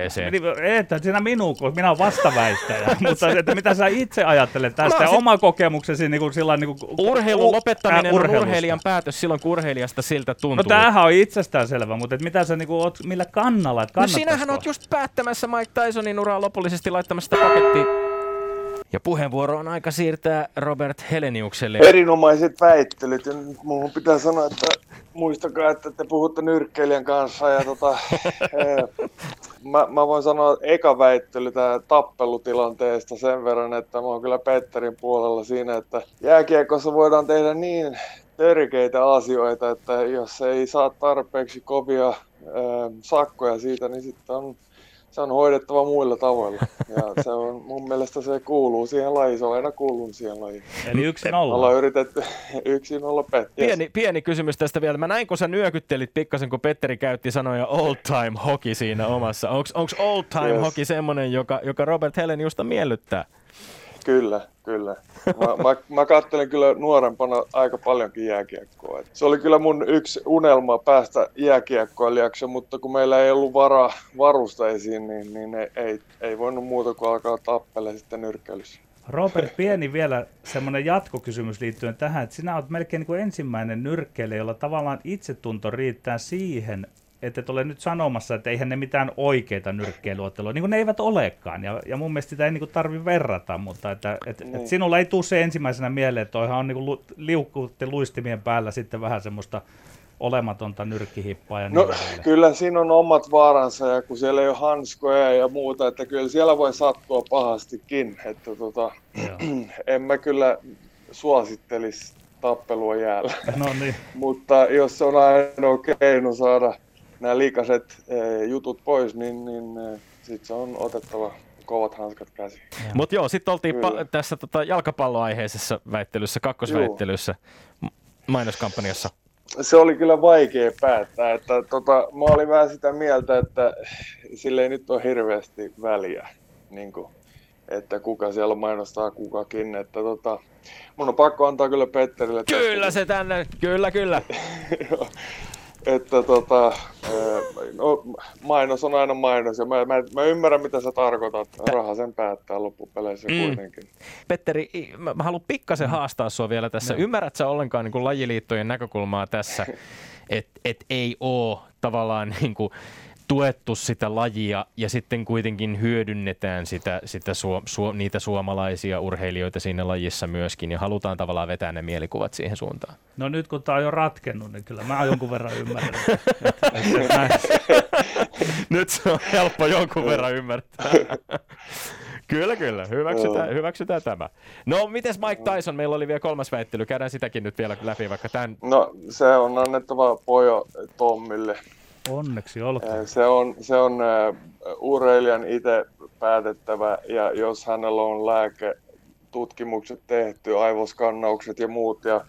Että sinä minun, kun minä olen vastaväistäjä. [LAUGHS] mutta että mitä sä itse ajattelet tästä no, oma kokemuksesi niin kuin sillä niin kuin, Urheilun lopettaminen äh, on urheilijan päätös silloin, kun urheilijasta siltä tuntuu. No tämähän on itsestäänselvä, mutta että mitä sä niin kuin, oot, millä kannalla, että No sinähän oot just päättämässä Mike Tysonin uraa lopullisesti laittamassa pakettiin. Ja puheenvuoro on aika siirtää Robert Heleniukselle. Erinomaiset väittelyt. Ja nyt minun pitää sanoa, että muistakaa, että te puhutte nyrkkeilijän kanssa. Ja tota, [LAUGHS] mä, mä, voin sanoa eka väittely tämä tappelutilanteesta sen verran, että mä oon kyllä Petterin puolella siinä, että jääkiekossa voidaan tehdä niin törkeitä asioita, että jos ei saa tarpeeksi kovia ää, sakkoja siitä, niin sitten on se on hoidettava muilla tavoilla. Ja se on, mun mielestä se kuuluu siihen lajiin, se on aina kuulunut siihen lajiin. Eli yksin olla. Ollaan yritetty [LAUGHS] yksin olla pet. Pieni, pieni kysymys tästä vielä. Mä näin, kun sä nyökyttelit pikkasen, kun Petteri käytti sanoja old time hockey siinä omassa. Onko old time yes. hockey semmoinen, joka, joka Robert Helen justa miellyttää? Kyllä, kyllä. Mä, mä, mä kattelin kyllä nuorempana aika paljonkin jääkiekkoa. se oli kyllä mun yksi unelma päästä jääkiekkoilijaksi, mutta kun meillä ei ollut varaa varusteisiin, niin, niin ei, ei, ei voinut muuta kuin alkaa tappele sitten nyrkkeilyssä. Robert, pieni vielä semmoinen jatkokysymys liittyen tähän, että sinä olet melkein niin kuin ensimmäinen nyrkkeilijä, jolla tavallaan itsetunto riittää siihen, että et ole nyt sanomassa, että eihän ne mitään oikeita nyrkkeilyotteluja, niin kuin ne eivät olekaan. Ja, ja mun mielestä sitä ei niin kuin tarvi verrata, mutta että, et, niin. et sinulla ei tule se ensimmäisenä mieleen, että toihan on niin kuin liukkuutti luistimien päällä sitten vähän semmoista olematonta nyrkkihippaa ja niin No kyllä siinä on omat vaaransa ja kun siellä ei ole hanskoja ja muuta, että kyllä siellä voi sattua pahastikin, että tota, [CLEARS THROAT] en mä kyllä suosittelisi tappelua jäällä. No niin. [LAUGHS] Mutta jos se on ainoa keino saada nämä liikaset eh, jutut pois, niin, niin eh, sitten se on otettava kovat hanskat käsi. Mutta joo, sitten oltiin pa- tässä tota jalkapalloaiheisessa väittelyssä, kakkosväittelyssä, Juu. mainoskampanjassa. Se oli kyllä vaikea päättää, että tota, mä olin vähän sitä mieltä, että sille ei nyt ole hirveästi väliä, niin kuin, että kuka siellä mainostaa kukakin, että tota, mun on pakko antaa kyllä Petterille. Kyllä se tänne, kyllä kyllä. [LAUGHS] että tota, no, mainos on aina mainos ja mä, mä, mä ymmärrän mitä sä tarkoitat. Raha sen päättää loppupeleissä mm. kuitenkin. Petteri, mä, mä haluan pikkasen mm. haastaa sua vielä tässä. No. Ymmärrät sä ollenkaan niin kuin lajiliittojen näkökulmaa tässä, [LAUGHS] että et ei ole tavallaan niin kuin, tuettu sitä lajia ja sitten kuitenkin hyödynnetään sitä, sitä su, su, niitä suomalaisia urheilijoita siinä lajissa myöskin ja halutaan tavallaan vetää ne mielikuvat siihen suuntaan. No nyt kun tämä on jo ratkennut, niin kyllä mä jonkun verran ymmärrän. [LAUGHS] nyt se on helppo jonkun verran ymmärtää. Kyllä, kyllä. Hyväksytään, hyväksytään tämä. No, mites Mike Tyson? Meillä oli vielä kolmas väittely. Käydään sitäkin nyt vielä läpi, vaikka tämän... No, se on annettava pojo Tommille. Onneksi olkoon. Se on, se on urheilijan itse päätettävä, ja jos hänellä on lääketutkimukset tehty, aivoskannaukset ja muut, ja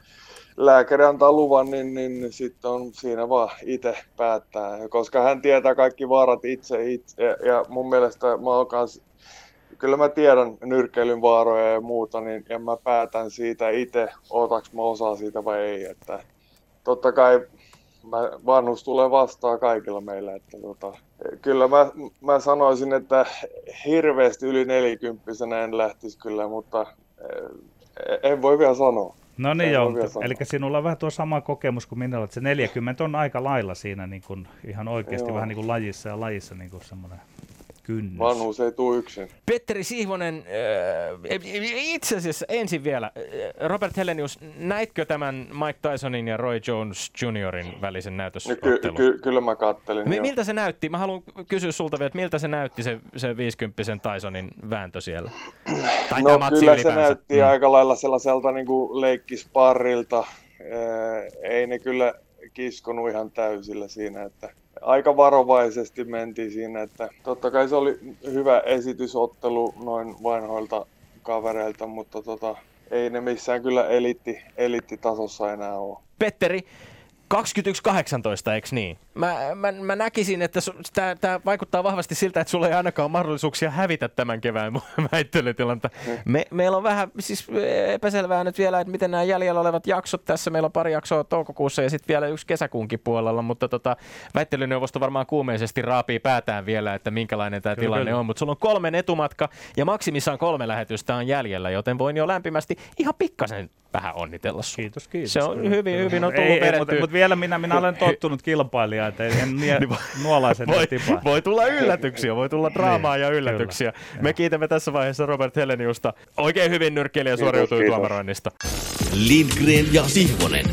lääkäri antaa luvan, niin, niin sitten on siinä vaan itse päättää, koska hän tietää kaikki vaarat itse, itse ja, ja mun mielestä mä oon kans, kyllä mä tiedän nyrkkeilyn vaaroja ja muuta, niin ja mä päätän siitä itse, otaks mä osaa siitä vai ei, että totta kai mä, vanhus tulee vastaan kaikilla meillä, että tota, kyllä mä, mä sanoisin, että hirveästi yli nelikymppisenä en lähtisi kyllä, mutta eh, en voi vielä sanoa. No niin joo, eli sinulla on vähän tuo sama kokemus kuin minulla, että se 40 on aika lailla siinä niin kuin, ihan oikeasti joo. vähän niin kuin lajissa ja lajissa niin kuin semmoinen kynnys. Vanhuus ei tule yksin. Petteri Sihvonen, äh, itse asiassa ensin vielä, äh, Robert Helenius, näitkö tämän Mike Tysonin ja Roy Jones Juniorin välisen näytösottelun? No, ky- ky- kyllä mä kattelin. M- miltä se näytti? Mä haluan kysyä sulta vielä, että miltä se näytti se, se 50 Tysonin vääntö siellä? [CLEARS THROAT] Tai no kyllä ylipäänsä. se näytti mm. aika lailla sellaiselta niin kuin leikkisparrilta. Ei ne kyllä kiskonut ihan täysillä siinä, että aika varovaisesti mentiin siinä, että totta kai se oli hyvä esitysottelu noin vanhoilta kavereilta, mutta tota, ei ne missään kyllä elitti, elittitasossa enää ole. Petteri, 21.18, eikö niin? Mä, mä, mä näkisin, että tämä vaikuttaa vahvasti siltä, että sulla ei ainakaan ole mahdollisuuksia hävitä tämän kevään [LAUGHS] väittelytilanta. Me, meillä on vähän siis epäselvää nyt vielä, että miten nämä jäljellä olevat jaksot tässä. Meillä on pari jaksoa toukokuussa ja sitten vielä yksi kesäkuunkin puolella, mutta tota, väittelyneuvosto varmaan kuumeisesti raapii päätään vielä, että minkälainen tämä tilanne kyllä. on. Mutta sulla on kolmen etumatka ja maksimissaan kolme lähetystä on jäljellä, joten voin jo lämpimästi ihan pikkasen vähän onnitella sun. Kiitos, kiitos. Se on hyvin, hyvin on tullut ei, ei, mutta, mutta, vielä minä, minä olen tottunut kilpailijaan, että en nie, [LAUGHS] niin nuolaisen voi, voi tulla yllätyksiä, voi tulla draamaa niin, ja yllätyksiä. Kyllä, Me kiitämme tässä vaiheessa Robert Heleniusta. Oikein hyvin nyrkkeilijä suoriutui tuomaroinnista. Lindgren ja Sihvonen.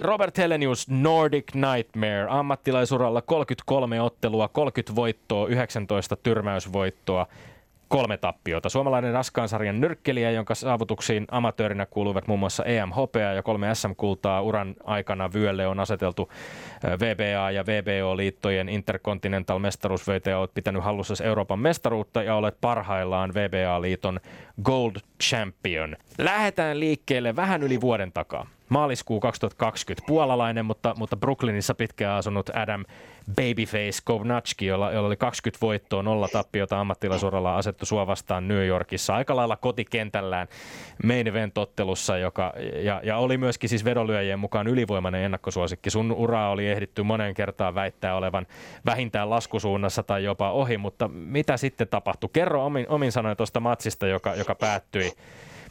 Robert Helenius, Nordic Nightmare, ammattilaisuralla 33 ottelua, 30 voittoa, 19 tyrmäysvoittoa kolme tappiota. Suomalainen raskaan sarjan nyrkkeliä, jonka saavutuksiin amatöörinä kuuluvat muun muassa EMHP ja kolme SM-kultaa uran aikana vyölle on aseteltu VBA ja VBO-liittojen Intercontinental mestaruus VTA olet pitänyt hallussa Euroopan mestaruutta ja olet parhaillaan VBA-liiton Gold Champion. Lähdetään liikkeelle vähän yli vuoden takaa. Maaliskuu 2020. Puolalainen, mutta, mutta Brooklynissa pitkään asunut Adam Babyface Kovnatski, jolla, jolla oli 20 voittoa, nolla tappiota ammattilaisuralla asettu sua vastaan New Yorkissa. Aika lailla kotikentällään main event-ottelussa, joka, ja, ja, oli myöskin siis vedolyöjien mukaan ylivoimainen ennakkosuosikki. Sun uraa oli ehditty monen kertaan väittää olevan vähintään laskusuunnassa tai jopa ohi, mutta mitä sitten tapahtui? Kerro omin, omin sanoin tuosta matsista, joka, joka päättyi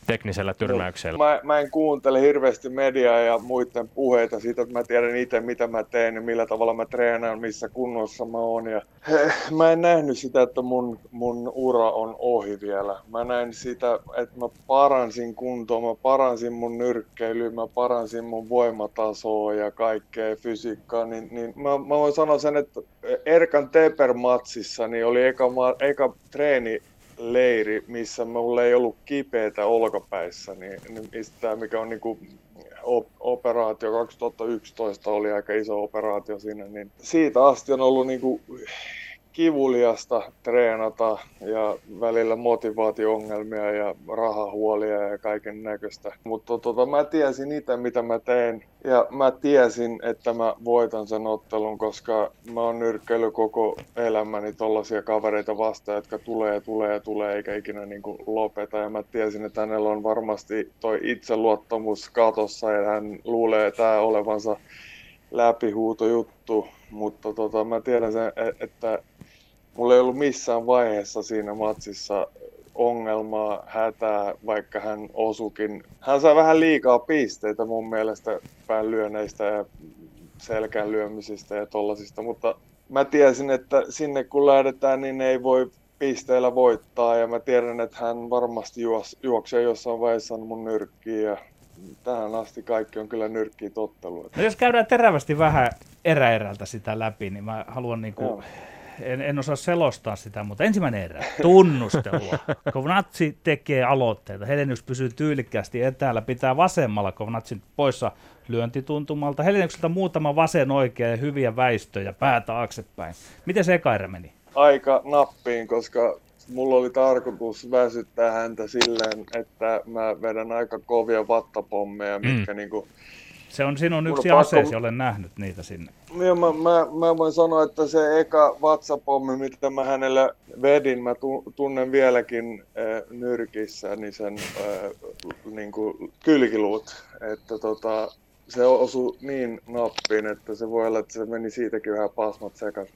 teknisellä tyrmäyksellä? Mä, mä en kuuntele hirveästi mediaa ja muiden puheita siitä, että mä tiedän itse, mitä mä teen ja millä tavalla mä treenaan, missä kunnossa mä oon. Ja, he, mä en nähnyt sitä, että mun, mun ura on ohi vielä. Mä näin sitä, että mä paransin kuntoa, mä paransin mun nyrkkeilyä, mä paransin mun voimatasoa ja kaikkea fysiikkaa. Niin, niin mä, mä voin sanoa sen, että Erkan Teper-matsissa niin oli eka, eka treeni leiri, missä mulla ei ollut kipeätä olkapäissä, niin, niin mistä, mikä on niin kuin operaatio 2011 oli aika iso operaatio siinä, niin siitä asti on ollut niin kuin kivuliasta treenata ja välillä motivaatio-ongelmia ja rahahuolia ja kaiken näköistä. Mutta tota, mä tiesin itse, mitä mä teen ja mä tiesin, että mä voitan sen ottelun, koska mä oon nyrkkeily koko elämäni tollasia kavereita vastaan, jotka tulee ja tulee ja tulee eikä ikinä niin kuin lopeta. Ja mä tiesin, että hänellä on varmasti toi itseluottamus katossa ja hän luulee tää olevansa läpihuutojuttu, mutta tota, mä tiedän sen, e- että mulla ei ollut missään vaiheessa siinä matsissa ongelmaa, hätää, vaikka hän osukin. Hän sai vähän liikaa pisteitä mun mielestä päänlyöneistä ja selkään lyömisistä ja tollasista, mutta mä tiesin, että sinne kun lähdetään, niin ei voi pisteillä voittaa ja mä tiedän, että hän varmasti juos, juoksee jossain vaiheessa mun nyrkkiin ja tähän asti kaikki on kyllä nyrkkiä tottelu. No jos käydään terävästi vähän eräerältä sitä läpi, niin mä haluan niinku en, en osaa selostaa sitä, mutta ensimmäinen erä, tunnustelua. [LAUGHS] Kovnatsi tekee aloitteita, Helenius pysyy tyylikkäästi etäällä, pitää vasemmalla Kovnatsin poissa lyöntituntumalta. Heleniukselta muutama vasen oikea ja hyviä väistöjä, pää taaksepäin. Miten se eka erä meni? Aika nappiin, koska mulla oli tarkoitus väsyttää häntä silleen, että mä vedän aika kovia vattapommeja, mitkä mm. niinku se on sinun yksi pakko... aseesi, olen nähnyt niitä sinne. Ja mä, mä, mä voin sanoa, että se eka vatsapommi, mitä mä hänelle vedin, mä tunnen vieläkin äh, nyrkissä, niin sen äh, niin kuin kylkiluut. Että tota, se osui niin nappiin, että se voi olla, että se meni siitäkin vähän pasmat sekaisin.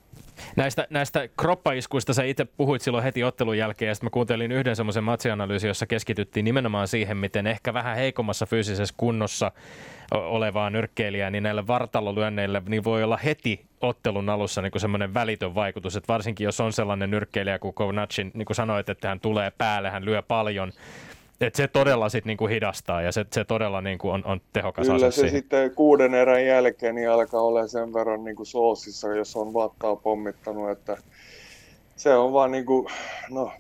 Näistä, näistä kroppaiskuista sä itse puhuit silloin heti ottelun jälkeen, ja sitten mä kuuntelin yhden semmoisen matsianalyysin, jossa keskityttiin nimenomaan siihen, miten ehkä vähän heikommassa fyysisessä kunnossa olevaa nyrkkeilijää, niin näille vartalolyönneille niin voi olla heti ottelun alussa niin semmoinen välitön vaikutus, että varsinkin jos on sellainen nyrkkeilijä kuin Kovnacin, niin kuin sanoit, että hän tulee päälle, hän lyö paljon, että se todella sit niinku hidastaa ja se, se todella niinku on, on tehokas Kyllä ase se siihen. sitten kuuden erän jälkeen niin alkaa olla sen verran niinku soosissa, jos on vattaa pommittanut, että se on vaan niinku, no,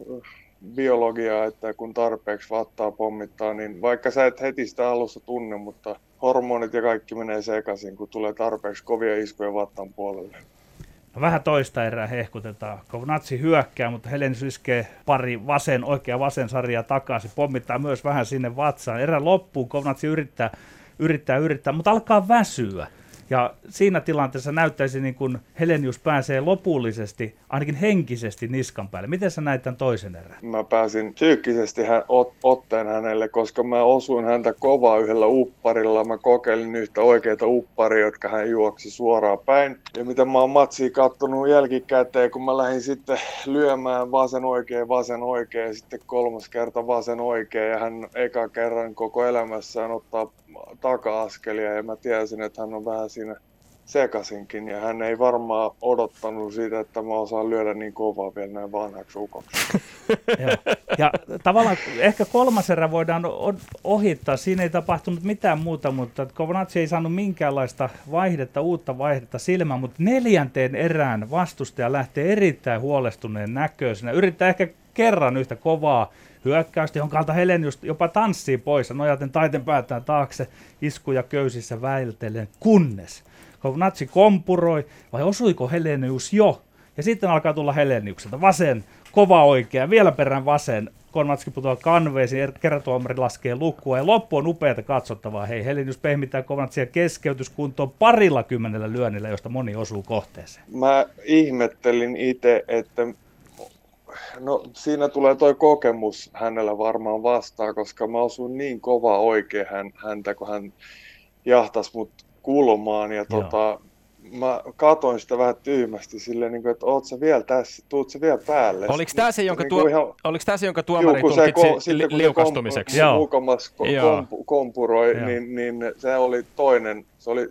biologiaa, että kun tarpeeksi vattaa pommittaa, niin vaikka sä et heti sitä alussa tunne, mutta hormonit ja kaikki menee sekaisin, kun tulee tarpeeksi kovia iskuja vattan puolelle. No vähän toista erää hehkutetaan. Natsi hyökkää, mutta Helenius iskee pari vasen, oikea vasen sarjaa takaisin. Pommittaa myös vähän sinne vatsaan. Erä loppuu, Kovnatsi yrittää, yrittää, yrittää, mutta alkaa väsyä. Ja siinä tilanteessa näyttäisi niin kuin Helenius pääsee lopullisesti, ainakin henkisesti niskan päälle. Miten sä näit tämän toisen erän? Mä pääsin psyykkisesti hän, ot, otteen hänelle, koska mä osuin häntä kovaa yhdellä upparilla. Mä kokeilin yhtä oikeita upparia, jotka hän juoksi suoraan päin. Ja mitä mä oon matsia kattonut jälkikäteen, kun mä lähdin sitten lyömään vasen oikein, vasen oikein, sitten kolmas kerta vasen oikein. Ja hän eka kerran koko elämässään ottaa taka-askelia ja mä tiesin, että hän on vähän siinä sekasinkin ja hän ei varmaan odottanut siitä, että mä osaan lyödä niin kovaa vielä näin vanhaksi ukoksi. [LAUGHS] ja tavallaan ehkä kolmas erä voidaan ohittaa, siinä ei tapahtunut mitään muuta, mutta Kovnatsi ei saanut minkäänlaista vaihdetta, uutta vaihdetta silmään, mutta neljänteen erään vastustaja lähtee erittäin huolestuneen näköisenä, yrittää ehkä kerran yhtä kovaa hyökkäystä, jonka alta Helenius jopa tanssii pois ja nojaten taiten päätään taakse iskuja köysissä väiltellen, kunnes Natsi kompuroi, vai osuiko Helenius jo? Ja sitten alkaa tulla Heleniukselta vasen, kova oikea, vielä perään vasen, Konvatski putoaa kanveisiin, er- kerratuomari laskee lukua ja loppu on upeata katsottavaa. Hei, Helenius pehmittää Konvatsia keskeytyskuntoon parilla kymmenellä lyönnillä, josta moni osuu kohteeseen. Mä ihmettelin itse, että No siinä tulee toi kokemus hänellä varmaan vastaan, koska mä osun niin kova oikein hän, häntä, kun hän jahtas mut kulmaan ja tota, mä katoin sitä vähän tyhmästi silleen, niin kuin, että oot sä vielä tässä, tuut sä vielä päälle. Oliko tämä se, jonka, niin tuo, ihan, oliko tämä se, jonka tuomari juu, tulkitsi li, liukastumiseksi? Joo. Mukamas kompu, kompuroi, niin, niin se oli toinen, se oli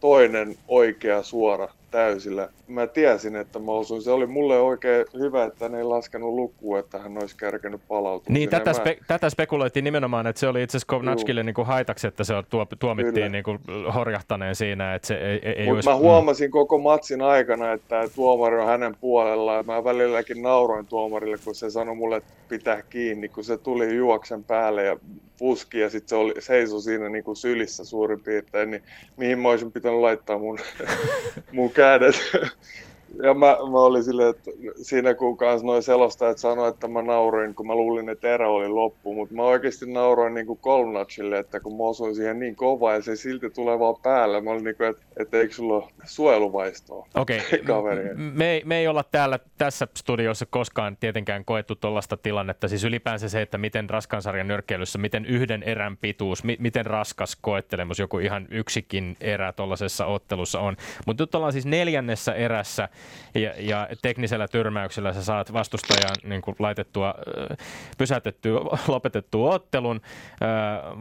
toinen oikea suora täysillä. Mä tiesin, että mä osuin. Se oli mulle oikein hyvä, että ne ei laskenut lukua, että hän olisi kärkenyt palautua. Niin, tätä, mä... spe- tätä spekuloitiin nimenomaan, että se oli itse asiassa Kovnatskille niin kuin haitaksi, että se tuo, tuomittiin niin kuin horjahtaneen siinä, että se ei, ei, ei olisi... mä huomasin mm. koko matsin aikana, että tuomari on hänen puolellaan. Mä välilläkin nauroin tuomarille, kun se sanoi mulle, että pitää kiinni, kun se tuli juoksen päälle ja puski ja sitten se oli, seisoi siinä niin kuin sylissä suurin piirtein, niin mihin mä olisin pitänyt laittaa mun, [LAUGHS] mun kädet. [LAUGHS] Ja mä, mä olin silleen, että siinä kun kanssa noin selostajat sanoi, että mä nauroin, kun mä luulin, että erä oli loppu, mutta mä oikeasti nauroin niin kuin että kun mä osuin siihen niin kovaa ja se silti tulee vaan päälle, mä olin niin kuin, että, että eikö sulla ole suojeluvaistoa okay. [LAUGHS] me, ei, me ei olla täällä tässä studiossa koskaan tietenkään koettu tuollaista tilannetta, siis ylipäänsä se, että miten raskansarjan nyrkkeilyssä, miten yhden erän pituus, mi, miten raskas koettelemus joku ihan yksikin erä tuollaisessa ottelussa on, mutta nyt ollaan siis neljännessä erässä, ja, ja teknisellä tyrmäyksellä sä saat vastustajan niin laitettua, pysäytettyä, lopetettua ottelun.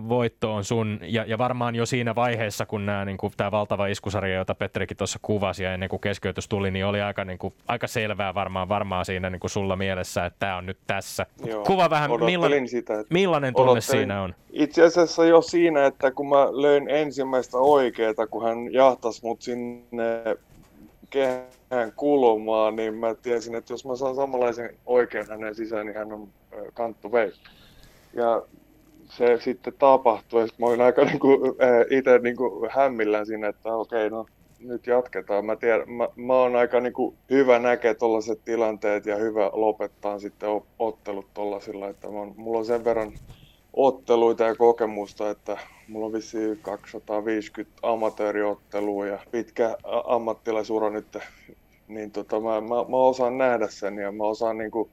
Voitto on sun, ja, ja varmaan jo siinä vaiheessa, kun nämä, niin tämä valtava iskusarja, jota Petrikin tuossa kuvasi ja ennen kuin keskeytys tuli, niin oli aika, niin kuin, aika selvää varmaan siinä niin kuin sulla mielessä, että tämä on nyt tässä. Joo, Kuva vähän, millainen, sitä, että millainen tunne siinä on? Itse asiassa jo siinä, että kun mä löin ensimmäistä oikeeta, kun hän jahtasi mut sinne kehän kulmaa, niin mä tiesin, että jos mä saan samanlaisen oikean hänen sisään, niin hän on kanttu vei. Ja se sitten tapahtui, ja mä olin aika niin kuin, itse niin kuin hämmillään siinä, että okei, no nyt jatketaan. Mä, tiedän, mä, mä oon aika niin kuin, hyvä näkee tuollaiset tilanteet ja hyvä lopettaa sitten ottelut tuollaisilla, että mä, mulla on sen verran otteluita ja kokemusta, että mulla on vissiin 250 amatööriottelua ja pitkä ammattilaisura nyt, niin tota, mä, mä, mä, osaan nähdä sen ja mä osaan niin kuin,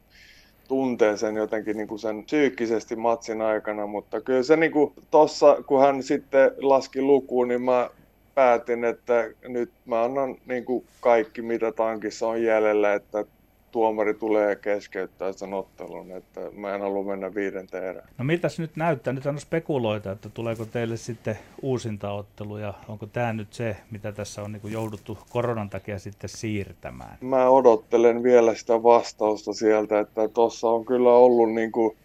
tuntea sen jotenkin niin kuin sen psyykkisesti matsin aikana, mutta kyllä se niin kuin tossa, kun hän sitten laski lukuun, niin mä päätin, että nyt mä annan niin kuin kaikki, mitä tankissa on jäljellä, että tuomari tulee keskeyttää sen ottelun, että mä en halua mennä viidenteen erään. No miltäs nyt näyttää? Nyt on spekuloita, että tuleeko teille sitten uusintaottelu ja onko tämä nyt se, mitä tässä on niin jouduttu koronan takia sitten siirtämään? Mä odottelen vielä sitä vastausta sieltä, että tuossa on kyllä ollut niin kuin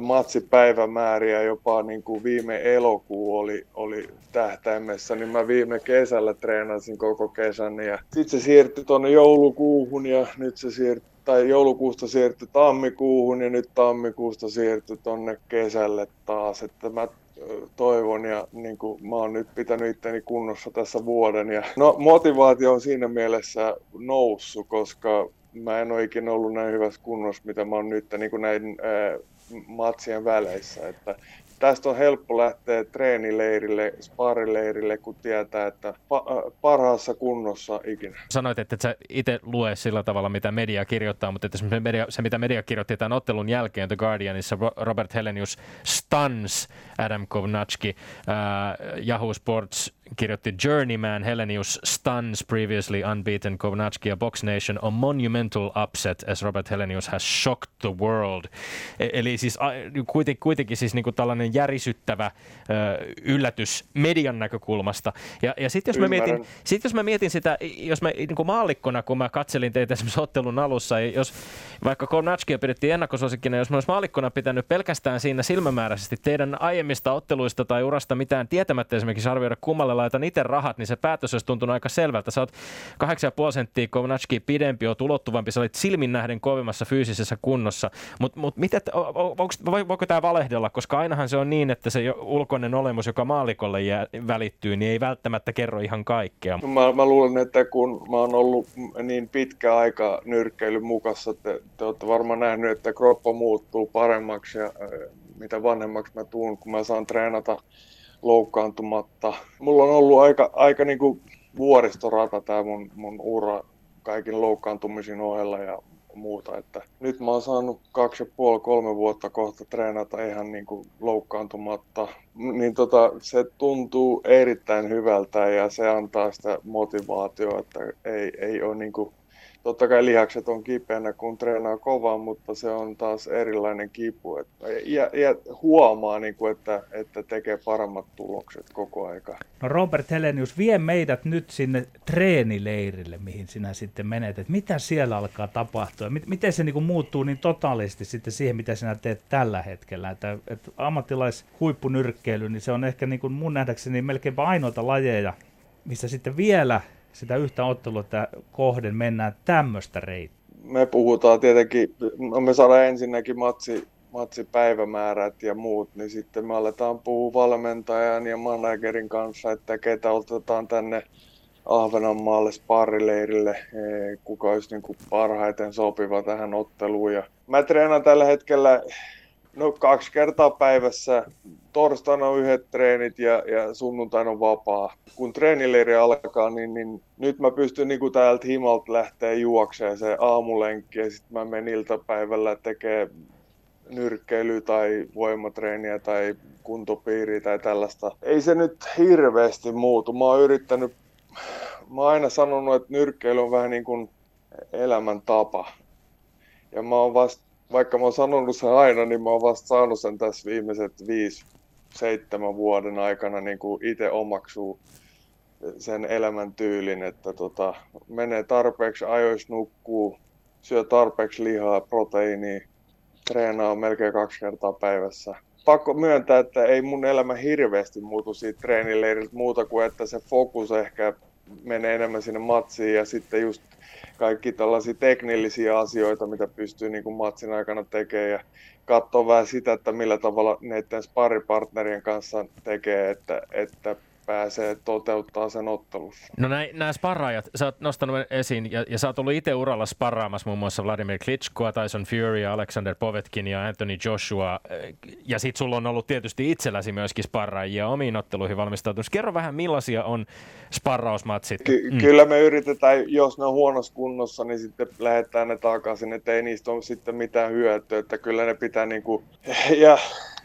matsipäivämääriä jopa niin kuin viime elokuu oli, oli tähtäimessä, niin mä viime kesällä treenasin koko kesän ja sitten se siirtyi tuonne joulukuuhun ja nyt se siirtyi tai joulukuusta siirtyi tammikuuhun ja nyt tammikuusta siirtyi tuonne kesälle taas, että mä toivon ja niin kuin mä oon nyt pitänyt itteni kunnossa tässä vuoden. Ja, no motivaatio on siinä mielessä noussut, koska mä en ole ikinä ollut näin hyvässä kunnossa, mitä mä oon nyt niin kuin näin ää, matsien väleissä. Että tästä on helppo lähteä treenileirille, sparileirille, kun tietää, että parhaassa kunnossa ikinä. Sanoit, että et sä itse lue sillä tavalla, mitä media kirjoittaa, mutta että se, media, se mitä media kirjoitti tämän ottelun jälkeen The Guardianissa, Robert Helenius stuns Adam Kovnatski. Uh, Yahoo Sports kirjoitti Journeyman Helenius stuns previously unbeaten Kovnatski ja Box Nation a monumental upset as Robert Helenius has shocked the world. E- eli siis kuitenkin, kuitenkin siis niin kuin tällainen järisyttävä yllätys median näkökulmasta. Ja, ja sitten jos, mä mietin, sit jos mä mietin sitä, jos mä niin kuin maallikkona, kun mä katselin teitä esimerkiksi ottelun alussa, jos vaikka Kovnatskia pidettiin ennakkosuosikkina, jos mä olisin maallikkona pitänyt pelkästään siinä silmämääräisesti teidän aiemmista otteluista tai urasta mitään tietämättä esimerkiksi arvioida kummalle laitan itse rahat, niin se päätös olisi tuntunut aika selvältä. Sä oot 8,5 senttiä Kovnatski pidempi, oot ulottuvampi, sä olit silmin nähden kovimmassa fyysisessä kunnossa. Mutta mut miten, voiko tämä valehdella, koska ainahan se on niin, että se ulkoinen olemus, joka maalikolle jää, välittyy, niin ei välttämättä kerro ihan kaikkea. Mä, mä luulen, että kun mä oon ollut niin pitkä aika nyrkkeilyn mukassa, te, te olette varmaan nähnyt, että kroppa muuttuu paremmaksi ja mitä vanhemmaksi mä tuun, kun mä saan treenata loukkaantumatta. Mulla on ollut aika, aika niin kuin vuoristorata tämä mun, mun ura kaikin loukkaantumisin ohella ja muuta. Että nyt mä oon saanut kaksi ja puoli, kolme vuotta kohta treenata ihan niin kuin loukkaantumatta. Niin tota, se tuntuu erittäin hyvältä ja se antaa sitä motivaatiota, että ei, ei ole niin kuin totta kai lihakset on kipeänä, kun treenaa kovaa, mutta se on taas erilainen kipu. Että, ja, ja huomaa, niin kuin, että, että tekee paremmat tulokset koko aika. No Robert Helenius, vie meidät nyt sinne treenileirille, mihin sinä sitten menet. Että mitä siellä alkaa tapahtua? Miten se niin kuin muuttuu niin totaalisesti sitten siihen, mitä sinä teet tällä hetkellä? Että, että ammattilaishuippunyrkkeily, niin se on ehkä niin kuin mun nähdäkseni melkeinpä ainoita lajeja, missä sitten vielä sitä yhtä ottelua kohden mennään tämmöistä reittiä? Me puhutaan tietenkin, no me saadaan ensinnäkin matsi, matsipäivämäärät ja muut, niin sitten me aletaan puhua valmentajan ja managerin kanssa, että ketä otetaan tänne Ahvenanmaalle sparrileirille, e, kuka olisi niin kuin parhaiten sopiva tähän otteluun. Ja mä treenaan tällä hetkellä no, kaksi kertaa päivässä torstaina on yhdet treenit ja, ja sunnuntaina on vapaa. Kun treenileiri alkaa, niin, niin nyt mä pystyn niin täältä himalta lähteä juokseen se aamulenkki ja sitten mä menen iltapäivällä tekemään nyrkkeilyä tai voimatreeniä tai kuntopiiriä tai tällaista. Ei se nyt hirveästi muutu. Mä oon yrittänyt, mä oon aina sanonut, että nyrkkeily on vähän niin kuin elämäntapa. Ja mä oon vasta vaikka mä oon sanonut sen aina, niin mä oon vasta saanut sen tässä viimeiset viisi, seitsemän vuoden aikana niin kuin itse omaksuu sen elämäntyylin, että tota, menee tarpeeksi ajoissa nukkuu, syö tarpeeksi lihaa, proteiiniä, treenaa melkein kaksi kertaa päivässä. Pakko myöntää, että ei mun elämä hirveästi muutu siitä treenileiriltä muuta kuin, että se fokus ehkä menee enemmän sinne matsiin ja sitten just kaikki tällaisia teknillisiä asioita, mitä pystyy niin kuin matsin aikana tekemään ja katsoa vähän sitä, että millä tavalla näiden sparipartnerien kanssa tekee, että, että pääsee toteuttaa sen ottelussa. No nämä sparraajat, sä oot nostanut esiin, ja, ja sä oot ollut itse uralla sparraamassa muun muassa Vladimir Klitschkoa, Tyson Fury, Alexander Povetkin ja Anthony Joshua, ja sit sulla on ollut tietysti itselläsi myöskin sparraajia omiin otteluihin valmistautunut. Kerro vähän, millaisia on sparrausmatsit? Ky- mm. Kyllä me yritetään, jos ne on huonossa kunnossa, niin sitten lähdetään ne takaisin, että ei niistä ole sitten mitään hyötyä, että kyllä ne pitää niinku, [LAUGHS] ja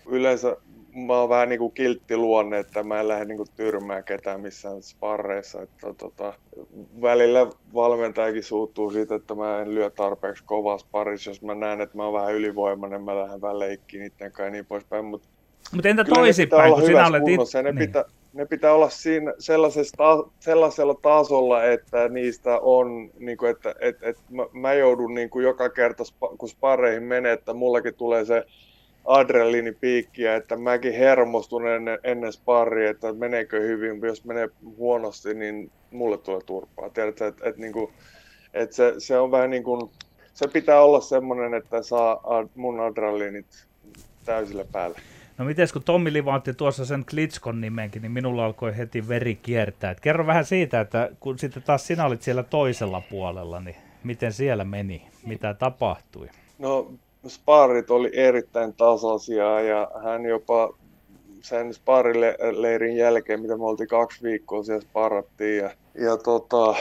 yleensä mä oon vähän niin kuin kiltti luonne, että mä en lähde niin kuin tyrmää ketään missään sparreissa. Että, tota, välillä valmentajakin suuttuu siitä, että mä en lyö tarpeeksi kovaa sparissa. Jos mä näen, että mä oon vähän ylivoimainen, mä lähden vähän leikkiin niiden kanssa ja niin poispäin. Mutta Mut entä toisinpäin, kun sinä olet it... ne, niin. pitää, ne pitää olla siinä sellaisella, sellaisella tasolla, että niistä on, niin kuin, että et, et, mä, mä joudun niin kuin joka kerta, kun sparreihin menee, että mullakin tulee se adrenaliinipiikkiä, että mäkin hermostun ennen, ennen sparria, että meneekö hyvin, jos menee huonosti, niin mulle tulee turpaa. Tiedätkö, että, että, että, että se, se on vähän niin kuin, se pitää olla semmoinen, että saa mun adrenaliinit täysillä päälle. No miten kun Tommi livaatti tuossa sen Klitskon nimenkin, niin minulla alkoi heti veri kiertää. Et kerro vähän siitä, että kun sitten taas sinä olit siellä toisella puolella, niin miten siellä meni, mitä tapahtui? No sparit oli erittäin tasaisia ja hän jopa sen sparileirin jälkeen, mitä me oltiin kaksi viikkoa siellä sparattiin ja, ja tota,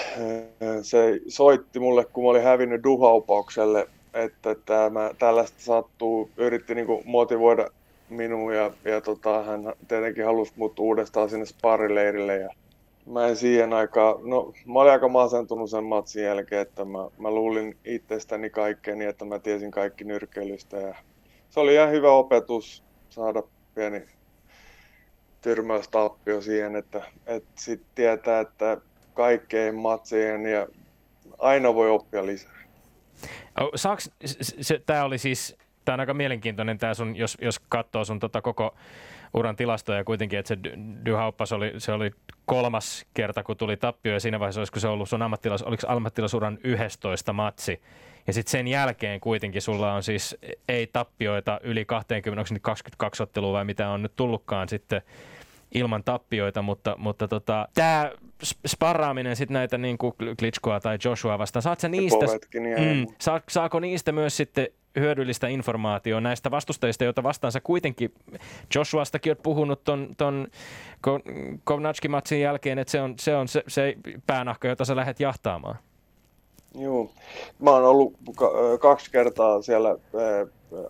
se soitti mulle, kun mä olin hävinnyt duhaupaukselle, että tämä, tällaista sattuu, yritti niinku motivoida minua ja, ja tota, hän tietenkin halusi mut uudestaan sinne sparileirille ja mä en siihen aikaan, no mä olin aika masentunut sen matsin jälkeen, että mä, mä luulin itsestäni kaikkeen niin, että mä tiesin kaikki nyrkeilystä ja se oli ihan hyvä opetus saada pieni tyrmäystappio siihen, että, että sit tietää, että kaikkeen matsien ja aina voi oppia lisää. Saaks, se, tämä oli siis, tämä on aika mielenkiintoinen tämä sun, jos, jos katsoo sun tota koko uran tilastoja kuitenkin, että se Dyhauppas oli, se oli kolmas kerta, kun tuli tappio ja siinä vaiheessa olisiko se ollut sun ammattilas, oliko ammattilasuran 11 matsi. Ja sitten sen jälkeen kuitenkin sulla on siis ei tappioita yli 20, onko 22 ottelua vai mitä on nyt tullutkaan sitten ilman tappioita, mutta, mutta tota, tämä sparraaminen sitten näitä niin kuin Klitschkoa tai Joshua vastaan, saat sä niistä, mm, saa, saako niistä myös sitten hyödyllistä informaatiota näistä vastustajista, joita vastaan sä kuitenkin Joshuastakin olet puhunut ton, ton Kovnatski-matsin jälkeen, että se on, se, on se, se päänahka, jota sä lähdet jahtaamaan. Joo, mä oon ollut kaksi kertaa siellä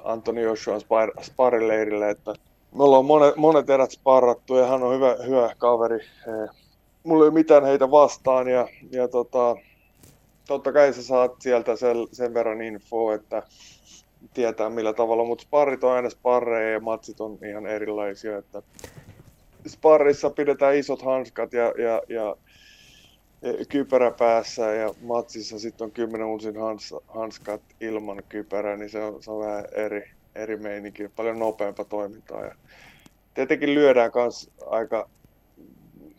Antoni Joshuan sparileirillä, että me ollaan monet, monet erät sparrattu ja hän on hyvä, hyvä kaveri. Mulla ei ole mitään heitä vastaan ja, ja tota, totta kai sä saat sieltä sen, sen verran infoa, että tietää millä tavalla, mutta sparrit on aina sparreja ja matsit on ihan erilaisia. Että sparrissa pidetään isot hanskat ja, ja, ja kypärä päässä ja matsissa sitten on 10 unsin hans, hanskat ilman kypärää, niin se on, se on vähän eri, eri meininki, paljon nopeampaa toimintaa. Ja tietenkin lyödään myös aika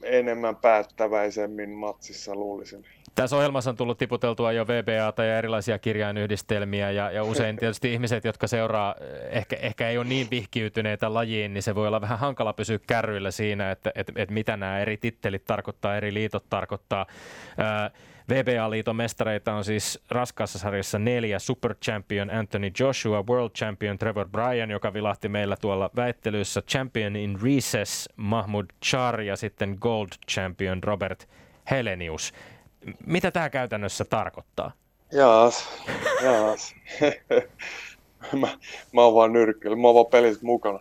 enemmän päättäväisemmin matsissa luulisin. Tässä ohjelmassa on tullut tiputeltua jo VBAta ja erilaisia kirjainyhdistelmiä ja, ja usein tietysti ihmiset, jotka seuraa, ehkä, ehkä ei ole niin vihkiytyneitä lajiin, niin se voi olla vähän hankala pysyä kärryillä siinä, että, että, että mitä nämä eri tittelit tarkoittaa, eri liitot tarkoittaa. VBA-liiton mestareita on siis raskaassa sarjassa neljä Super Champion Anthony Joshua, World Champion Trevor Bryan, joka vilahti meillä tuolla väittelyssä, Champion in Recess Mahmoud Char ja sitten Gold Champion Robert Helenius. Mitä tämä käytännössä tarkoittaa? Jaas, jaas. [LAUGHS] mä, mä oon vaan nyrkkeillä, mä oon vaan pelissä mukana.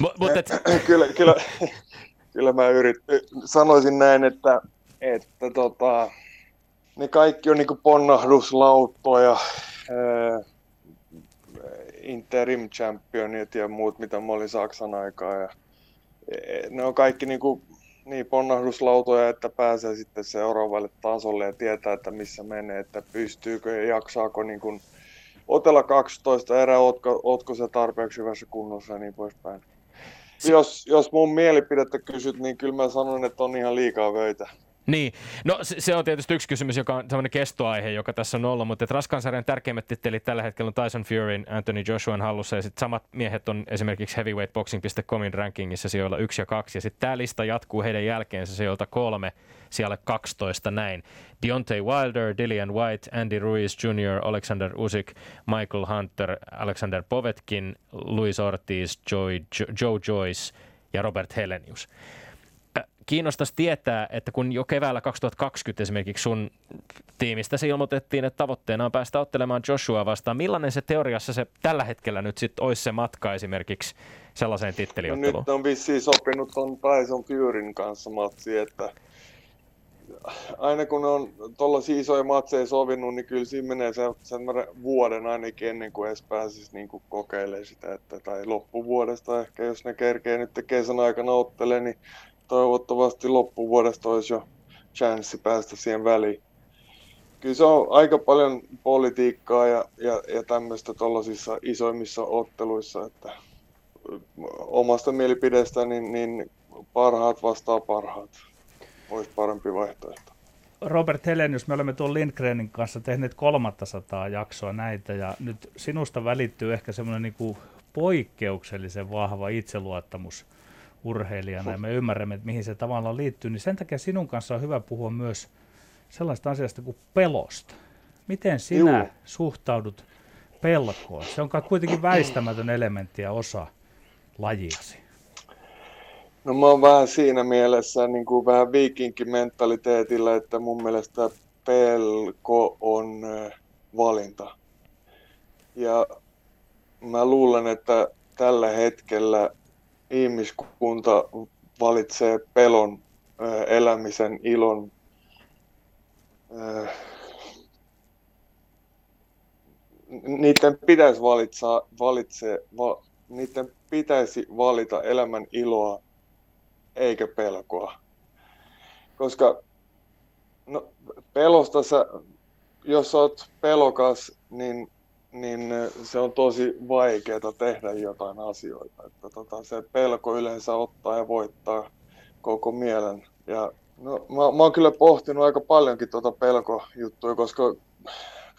M- et... [CLEARS THROAT] kyllä, kyllä, kyllä mä yrit, sanoisin näin, että, että tota, ne kaikki on niinku ponnahduslauttoja, ää, interim championit ja muut, mitä mä olin Saksan aikaa. Ja, ne on kaikki niinku niin ponnahduslautoja, että pääsee sitten seuraavalle tasolle ja tietää, että missä menee, että pystyykö ja jaksaako niin kuin otella 12 erää, ootko, ootko se tarpeeksi hyvässä kunnossa ja niin poispäin. Jos, jos mun mielipidettä kysyt, niin kyllä mä sanon, että on ihan liikaa vöitä. Niin, no se on tietysti yksi kysymys, joka on sellainen kestoaihe, joka tässä on ollut, mutta raskaan sarjan tärkeimmät tittelit tällä hetkellä on Tyson Furyn, Anthony Joshuan hallussa ja sitten samat miehet on esimerkiksi heavyweightboxing.comin rankingissa sijoilla 1 ja 2 ja sitten tämä lista jatkuu heidän jälkeensä sijoilta kolme siellä 12 näin. Deontay Wilder, Dillian White, Andy Ruiz Jr., Alexander Usyk, Michael Hunter, Alexander Povetkin, Luis Ortiz, Joy, Joe Joyce ja Robert Helenius kiinnostaisi tietää, että kun jo keväällä 2020 esimerkiksi sun tiimistä ilmoitettiin, että tavoitteena on päästä ottelemaan Joshua vastaan, millainen se teoriassa se tällä hetkellä nyt sitten olisi se matka esimerkiksi sellaiseen titteliotteluun? Nyt on vissiin sopinut ton Tyson Furyn kanssa matsi, että aina kun on tuollaisia isoja matseja sovinnut, niin kyllä siinä menee se, vuoden ainakin ennen kuin edes pääsisi niin kuin kokeilemaan sitä, että, tai loppuvuodesta ehkä, jos ne kerkee nyt kesän aikana ottelee, niin toivottavasti loppuvuodesta olisi jo chanssi päästä siihen väliin. Kyllä se on aika paljon politiikkaa ja, ja, ja tämmöistä tuollaisissa isoimmissa otteluissa, että omasta mielipidestä niin, niin parhaat vastaa parhaat. Olisi parempi vaihtoehto. Robert Helenius, me olemme tuon Lindgrenin kanssa tehneet 300 jaksoa näitä ja nyt sinusta välittyy ehkä semmoinen niin poikkeuksellisen vahva itseluottamus urheilijana ja me ymmärrämme, että mihin se tavallaan liittyy, niin sen takia sinun kanssa on hyvä puhua myös sellaista asiasta kuin pelosta. Miten sinä Juu. suhtaudut pelkoon? Se on kuitenkin väistämätön elementti ja osa lajiasi. No mä oon vähän siinä mielessä niin kuin vähän viikinkimentaliteetillä, että mun mielestä pelko on valinta. Ja mä luulen, että tällä hetkellä ihmiskunta valitsee pelon, elämisen, ilon, niiden pitäisi valitsaa, valitse, va, niiden pitäisi valita elämän iloa eikä pelkoa. Koska no, pelosta sä, jos oot pelokas, niin niin se on tosi vaikeaa tehdä jotain asioita. Että tota, se pelko yleensä ottaa ja voittaa koko mielen. Ja no, mä, mä oon kyllä pohtinut aika paljonkin tuota pelkojuttuja, koska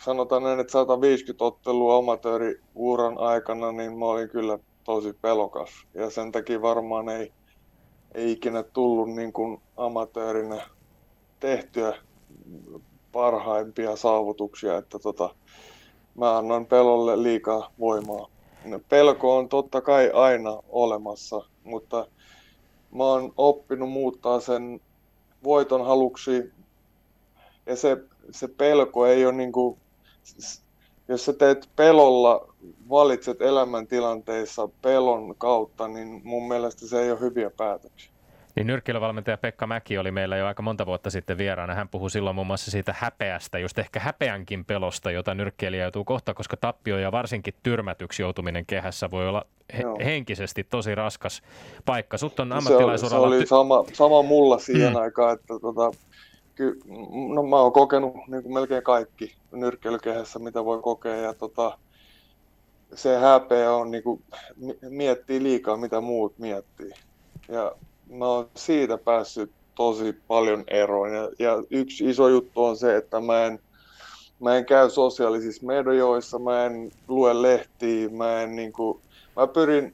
sanotaan näin, että 150 ottelua amatööriuran aikana, niin mä olin kyllä tosi pelokas. Ja sen takia varmaan ei, ei ikinä tullut niin kuin amatöörinä tehtyä parhaimpia saavutuksia. Että tota, mä annan pelolle liikaa voimaa. Pelko on totta kai aina olemassa, mutta mä oon oppinut muuttaa sen voiton haluksi. Ja se, se pelko ei ole niin kuin, jos sä teet pelolla, valitset elämäntilanteissa pelon kautta, niin mun mielestä se ei ole hyviä päätöksiä. Niin nyrkkeilyvalmentaja Pekka Mäki oli meillä jo aika monta vuotta sitten vieraana. Hän puhui silloin muun muassa siitä häpeästä, just ehkä häpeänkin pelosta, jota nyrkkeilijä joutuu kohta, koska tappio ja varsinkin tyrmätyksi joutuminen kehässä voi olla he- henkisesti tosi raskas paikka. Sut on ammattilaisuralla... Se oli, se oli sama, sama mulla siihen mm. aikaan, että tota, ky, no, mä oon kokenut niin kuin melkein kaikki nyrkkeilykehässä, mitä voi kokea. Ja tota, se häpeä on, niin kuin, miettii liikaa, mitä muut miettii. Ja mä oon siitä päässyt tosi paljon eroon. Ja, ja yksi iso juttu on se, että mä en, mä en käy sosiaalisissa medioissa, mä en lue lehtiä, mä en niin kuin, mä pyrin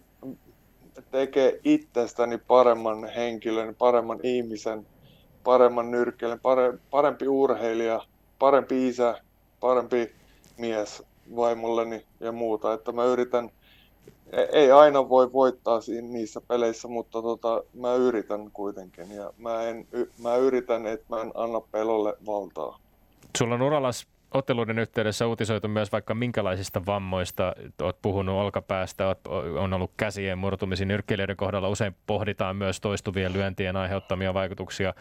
tekemään itsestäni paremman henkilön, paremman ihmisen, paremman nyrkkeilijän, parempi urheilija, parempi isä, parempi mies vaimolleni ja muuta. Että mä yritän ei aina voi voittaa siinä, niissä peleissä, mutta tota, mä yritän kuitenkin ja mä, en, mä yritän, että mä en anna pelolle valtaa. Sulla on urallas otteluiden yhteydessä uutisoitu myös vaikka minkälaisista vammoista. Olet puhunut olkapäästä, oot, on ollut käsien murtumisia. Nyrkkeilijöiden kohdalla usein pohditaan myös toistuvien lyöntien aiheuttamia vaikutuksia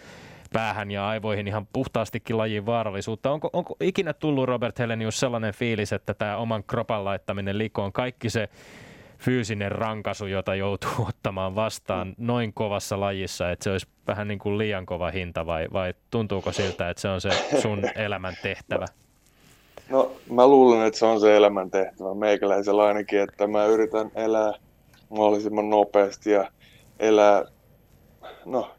päähän ja aivoihin ihan puhtaastikin lajin vaarallisuutta. Onko, onko ikinä tullut Robert Helenius sellainen fiilis, että tämä oman kropan laittaminen likoon, kaikki se fyysinen rankaisu, jota joutuu [LAUGHS] ottamaan vastaan noin kovassa lajissa, että se olisi vähän niin kuin liian kova hinta vai, vai tuntuuko siltä, että se on se sun [LAUGHS] elämän tehtävä? No mä luulen, että se on se elämän tehtävä meikäläisellä ainakin, että mä yritän elää mahdollisimman nopeasti ja elää, no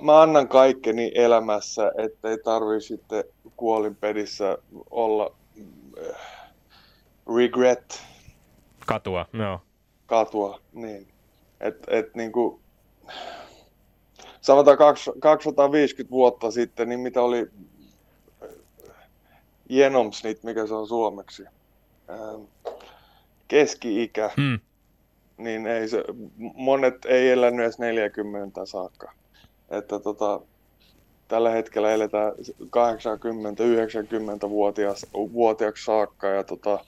mä annan kaikkeni elämässä, ettei tarvi sitten kuolinpedissä olla äh, regret. Katua, joo. Katua, niin. Et, et niinku, sanotaan 250 vuotta sitten, niin mitä oli Jenomsnit, mikä se on suomeksi, ähm, keski-ikä, hmm. niin ei se, monet ei elänyt edes 40 saakka. Että tota, tällä hetkellä eletään 80-90-vuotiaaksi saakka ja tota,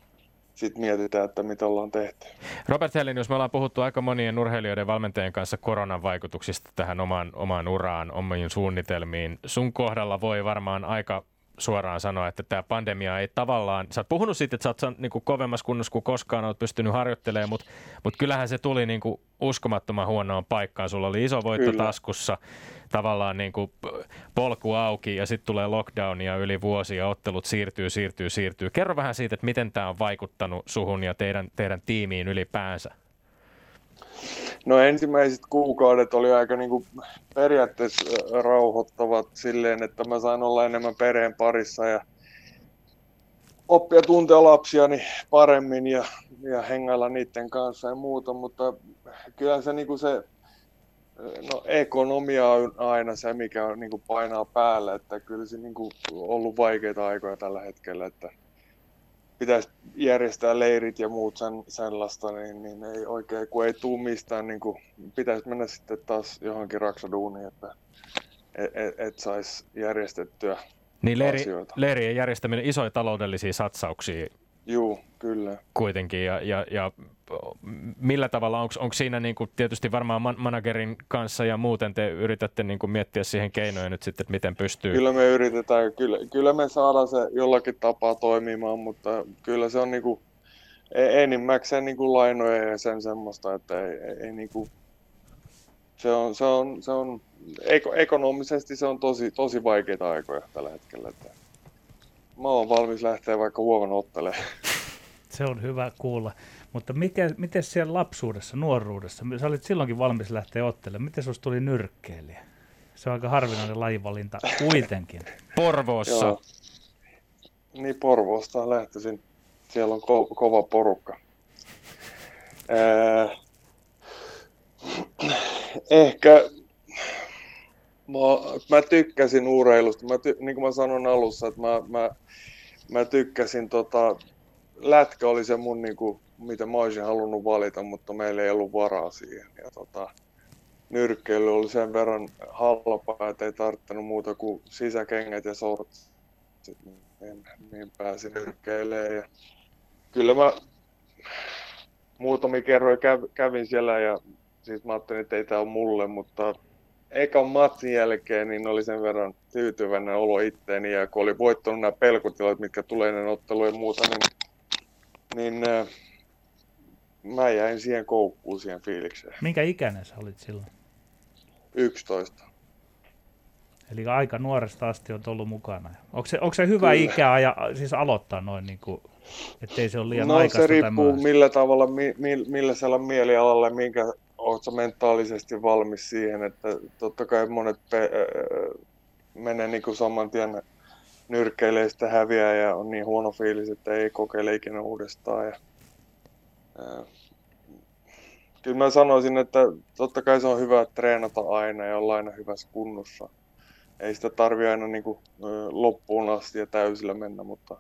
sitten mietitään, että mitä ollaan tehty. Robert Helinius, me ollaan puhuttu aika monien urheilijoiden valmentajien kanssa koronan vaikutuksista tähän omaan, omaan uraan, omiin suunnitelmiin. Sun kohdalla voi varmaan aika suoraan sanoa, että tämä pandemia ei tavallaan, sä oot puhunut siitä, että sä oot niin kuin kovemmassa kunnossa kuin koskaan oot pystynyt harjoittelemaan, mutta, mutta kyllähän se tuli niin kuin uskomattoman huonoon paikkaan. Sulla oli iso voitto Kyllä. taskussa, tavallaan niin kuin polku auki ja sitten tulee lockdown ja yli vuosi ja ottelut siirtyy, siirtyy, siirtyy. Kerro vähän siitä, että miten tämä on vaikuttanut suhun ja teidän, teidän tiimiin ylipäänsä. No ensimmäiset kuukaudet oli aika niin kuin periaatteessa rauhoittavat silleen, että mä sain olla enemmän perheen parissa ja oppia tuntea lapsiani paremmin ja, ja hengailla niiden kanssa ja muuta, mutta kyllä se, niin kuin se no, ekonomia on aina se, mikä on, niin kuin painaa päälle, että kyllä se niin ollut vaikeita aikoja tällä hetkellä, että pitäisi järjestää leirit ja muut sen, sellaista, niin, niin ei oikein, kun ei tule mistään, niin kuin, pitäisi mennä sitten taas johonkin raksaduuniin, että et, et, et saisi järjestettyä niin leiri, asioita. leirien järjestäminen, isoja taloudellisia satsauksia Joo, kyllä. Kuitenkin, ja, ja, ja millä tavalla, onko siinä niin kuin tietysti varmaan man- managerin kanssa ja muuten te yritätte niin kuin miettiä siihen keinoja nyt sitten, että miten pystyy? Kyllä me yritetään, kyllä, kyllä me saadaan se jollakin tapaa toimimaan, mutta kyllä se on niin kuin, e-, enimmäkseen niin kuin lainoja ja sen semmoista, että ei, ei, ei niin kuin, se on, se on, se on ekonomisesti se on tosi, tosi vaikeita aikoja tällä hetkellä. Että Mä oon valmis lähteä vaikka huomenna ottelemaan. [LAUGHS] Se on hyvä kuulla. Mutta mikä, miten siellä lapsuudessa, nuoruudessa, sä olit silloinkin valmis lähteä ottelemaan, miten sinusta tuli nyrkkeilijä? Se on aika harvinainen lajivalinta kuitenkin. [LAUGHS] Porvoossa. Joo. Niin Porvoosta lähtöisin. Siellä on ko- kova porukka. Ää, [CLEARS THROAT] ehkä mä, mä tykkäsin urheilusta. Mä ty, niin kuin mä sanon alussa, että mä, mä, mä tykkäsin, tota, lätkä oli se mun, niin kuin, mitä mä olisin halunnut valita, mutta meillä ei ollut varaa siihen. Ja, tota, nyrkkeily oli sen verran halpaa, että ei tarvittanut muuta kuin sisäkengät ja sortsit. Niin, niin pääsin nyrkkeilemään. Ja kyllä mä muutamia kerroja kävin siellä ja siis mä ajattelin, että ei tämä ole mulle, mutta ekan matsin jälkeen niin oli sen verran tyytyväinen olo itteeni ja kun oli voittanut nämä pelkotilat, mitkä tulee ennen ottelua ja muuta, niin, niin äh, mä jäin siihen koukkuun, siihen fiilikseen. Minkä ikäinen sä olit silloin? 11. Eli aika nuoresta asti on ollut mukana. Onko se, onko se hyvä Kyllä. ikä ja siis aloittaa noin, niin kuin, ettei se ole liian no, aikaista? se riippuu millä tavalla, mi, mi, millä mielialalla, minkä oletko mentaalisesti valmis siihen, että totta kai monet pe- menee niin kuin saman tien nyrkkeilee sitä häviää ja on niin huono fiilis, että ei kokeile ikinä uudestaan. Ja, ää, kyllä mä sanoisin, että totta kai se on hyvä treenata aina ja olla aina hyvässä kunnossa. Ei sitä tarvi aina niin kuin, loppuun asti ja täysillä mennä, mutta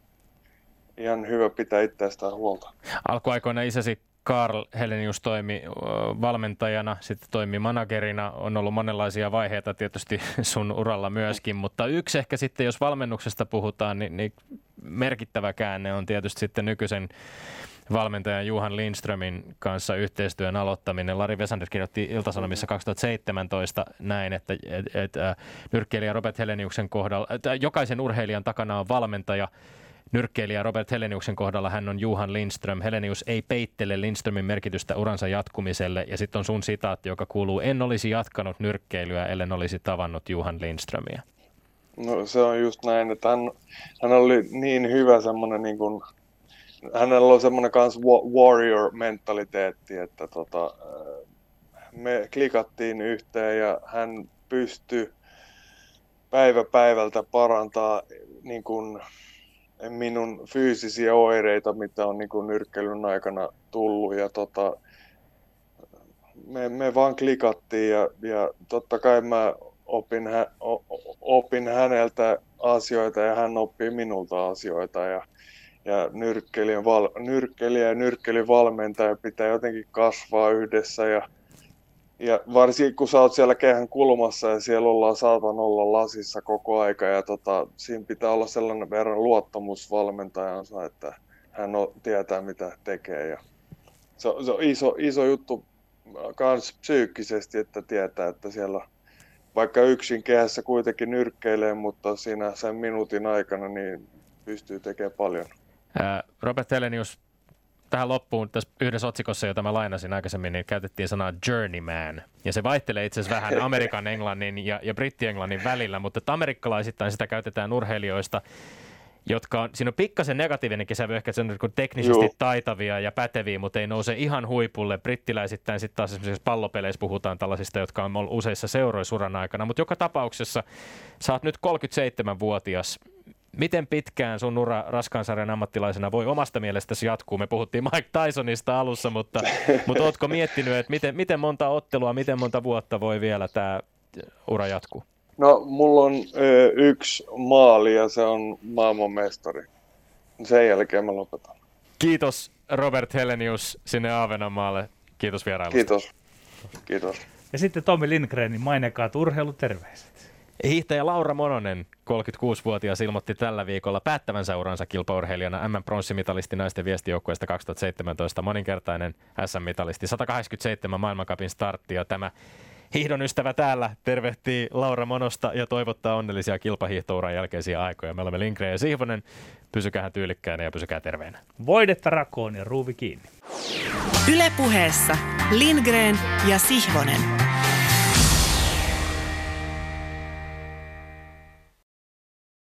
ihan hyvä pitää itseästään huolta. Alkuaikoina isäsi Karl Helenius toimi valmentajana, sitten toimi managerina. On ollut monenlaisia vaiheita tietysti [LAUGHS] sun uralla myöskin, mutta yksi ehkä sitten, jos valmennuksesta puhutaan, niin, niin merkittävä käänne on tietysti sitten nykyisen valmentajan Juhan Lindströmin kanssa yhteistyön aloittaminen. Lari Vesander kirjoitti Iltasanomissa 2017 näin, että et, et, nyrkkeilijä Robert Heleniuksen kohdalla, että jokaisen urheilijan takana on valmentaja, Nyrkkeilijä Robert Heleniuksen kohdalla hän on Juhan Lindström. Helenius ei peittele Lindströmin merkitystä uransa jatkumiselle. Ja sitten on sun sitaatti, joka kuuluu, en olisi jatkanut nyrkkeilyä, ellen olisi tavannut Juhan Lindströmiä. No se on just näin, että hän, hän oli niin hyvä semmoinen niin kuin, hänellä on semmoinen kans warrior-mentaliteetti, että tota, me klikattiin yhteen ja hän pystyy päivä päivältä parantaa niin kuin minun fyysisiä oireita, mitä on niin kuin nyrkkeilyn aikana tullut. Ja tota, me, me vaan klikattiin ja, ja totta kai mä opin, hä, opin häneltä asioita ja hän oppii minulta asioita. Ja, ja nyrkkelijän, val, nyrkkelijä ja nyrkkelyvalmentaja pitää jotenkin kasvaa yhdessä ja ja varsinkin kun sä oot siellä kehän kulmassa ja siellä ollaan saatan olla lasissa koko aika ja tota, siinä pitää olla sellainen verran luottamus valmentajansa, että hän on, tietää mitä tekee. Ja se, on, se on iso, iso juttu myös psyykkisesti, että tietää, että siellä vaikka yksin kehässä kuitenkin nyrkkeilee, mutta siinä sen minuutin aikana niin pystyy tekemään paljon. Robert Helenius, tähän loppuun tässä yhdessä otsikossa, jota mä lainasin aikaisemmin, niin käytettiin sanaa journeyman. Ja se vaihtelee itse asiassa vähän [LAUGHS] Amerikan englannin ja, ja britti-englannin välillä, mutta amerikkalaisittain sitä käytetään urheilijoista, jotka on, siinä on pikkasen negatiivinenkin sävy, ehkä se on niin teknisesti Joo. taitavia ja päteviä, mutta ei nouse ihan huipulle. Brittiläisittäin sitten taas esimerkiksi pallopeleissä puhutaan tällaisista, jotka on ollut useissa seuroissa uran aikana, mutta joka tapauksessa sä oot nyt 37-vuotias Miten pitkään sun ura raskaansarjan ammattilaisena voi omasta mielestäsi jatkuu? Me puhuttiin Mike Tysonista alussa, mutta, mutta ootko miettinyt, että miten, miten monta ottelua, miten monta vuotta voi vielä tämä ura jatkuu? No, mulla on ö, yksi maali ja se on maailmanmestari. Sen jälkeen mä lopetan. Kiitos Robert Helenius sinne Aavenamaalle. Kiitos vierailusta. Kiitos. Kiitos. Ja sitten Tommi Lindgrenin mainekaat urheiluterveiset. Hiihtäjä Laura Mononen, 36-vuotias, ilmoitti tällä viikolla päättävänsä uransa kilpaurheilijana M-pronssimitalisti naisten viestijoukkueesta 2017, moninkertainen SM-mitalisti, 187 maailmankapin startti ja tämä hiihdon ystävä täällä tervehtii Laura Monosta ja toivottaa onnellisia kilpahiihtouran jälkeisiä aikoja. Me olemme Lindgren ja Sihvonen. Pysykää tyylikkäänä ja pysykää terveenä. Voidetta rakoon ja ruuvi kiinni. Ylepuheessa Lindgren ja Sihvonen.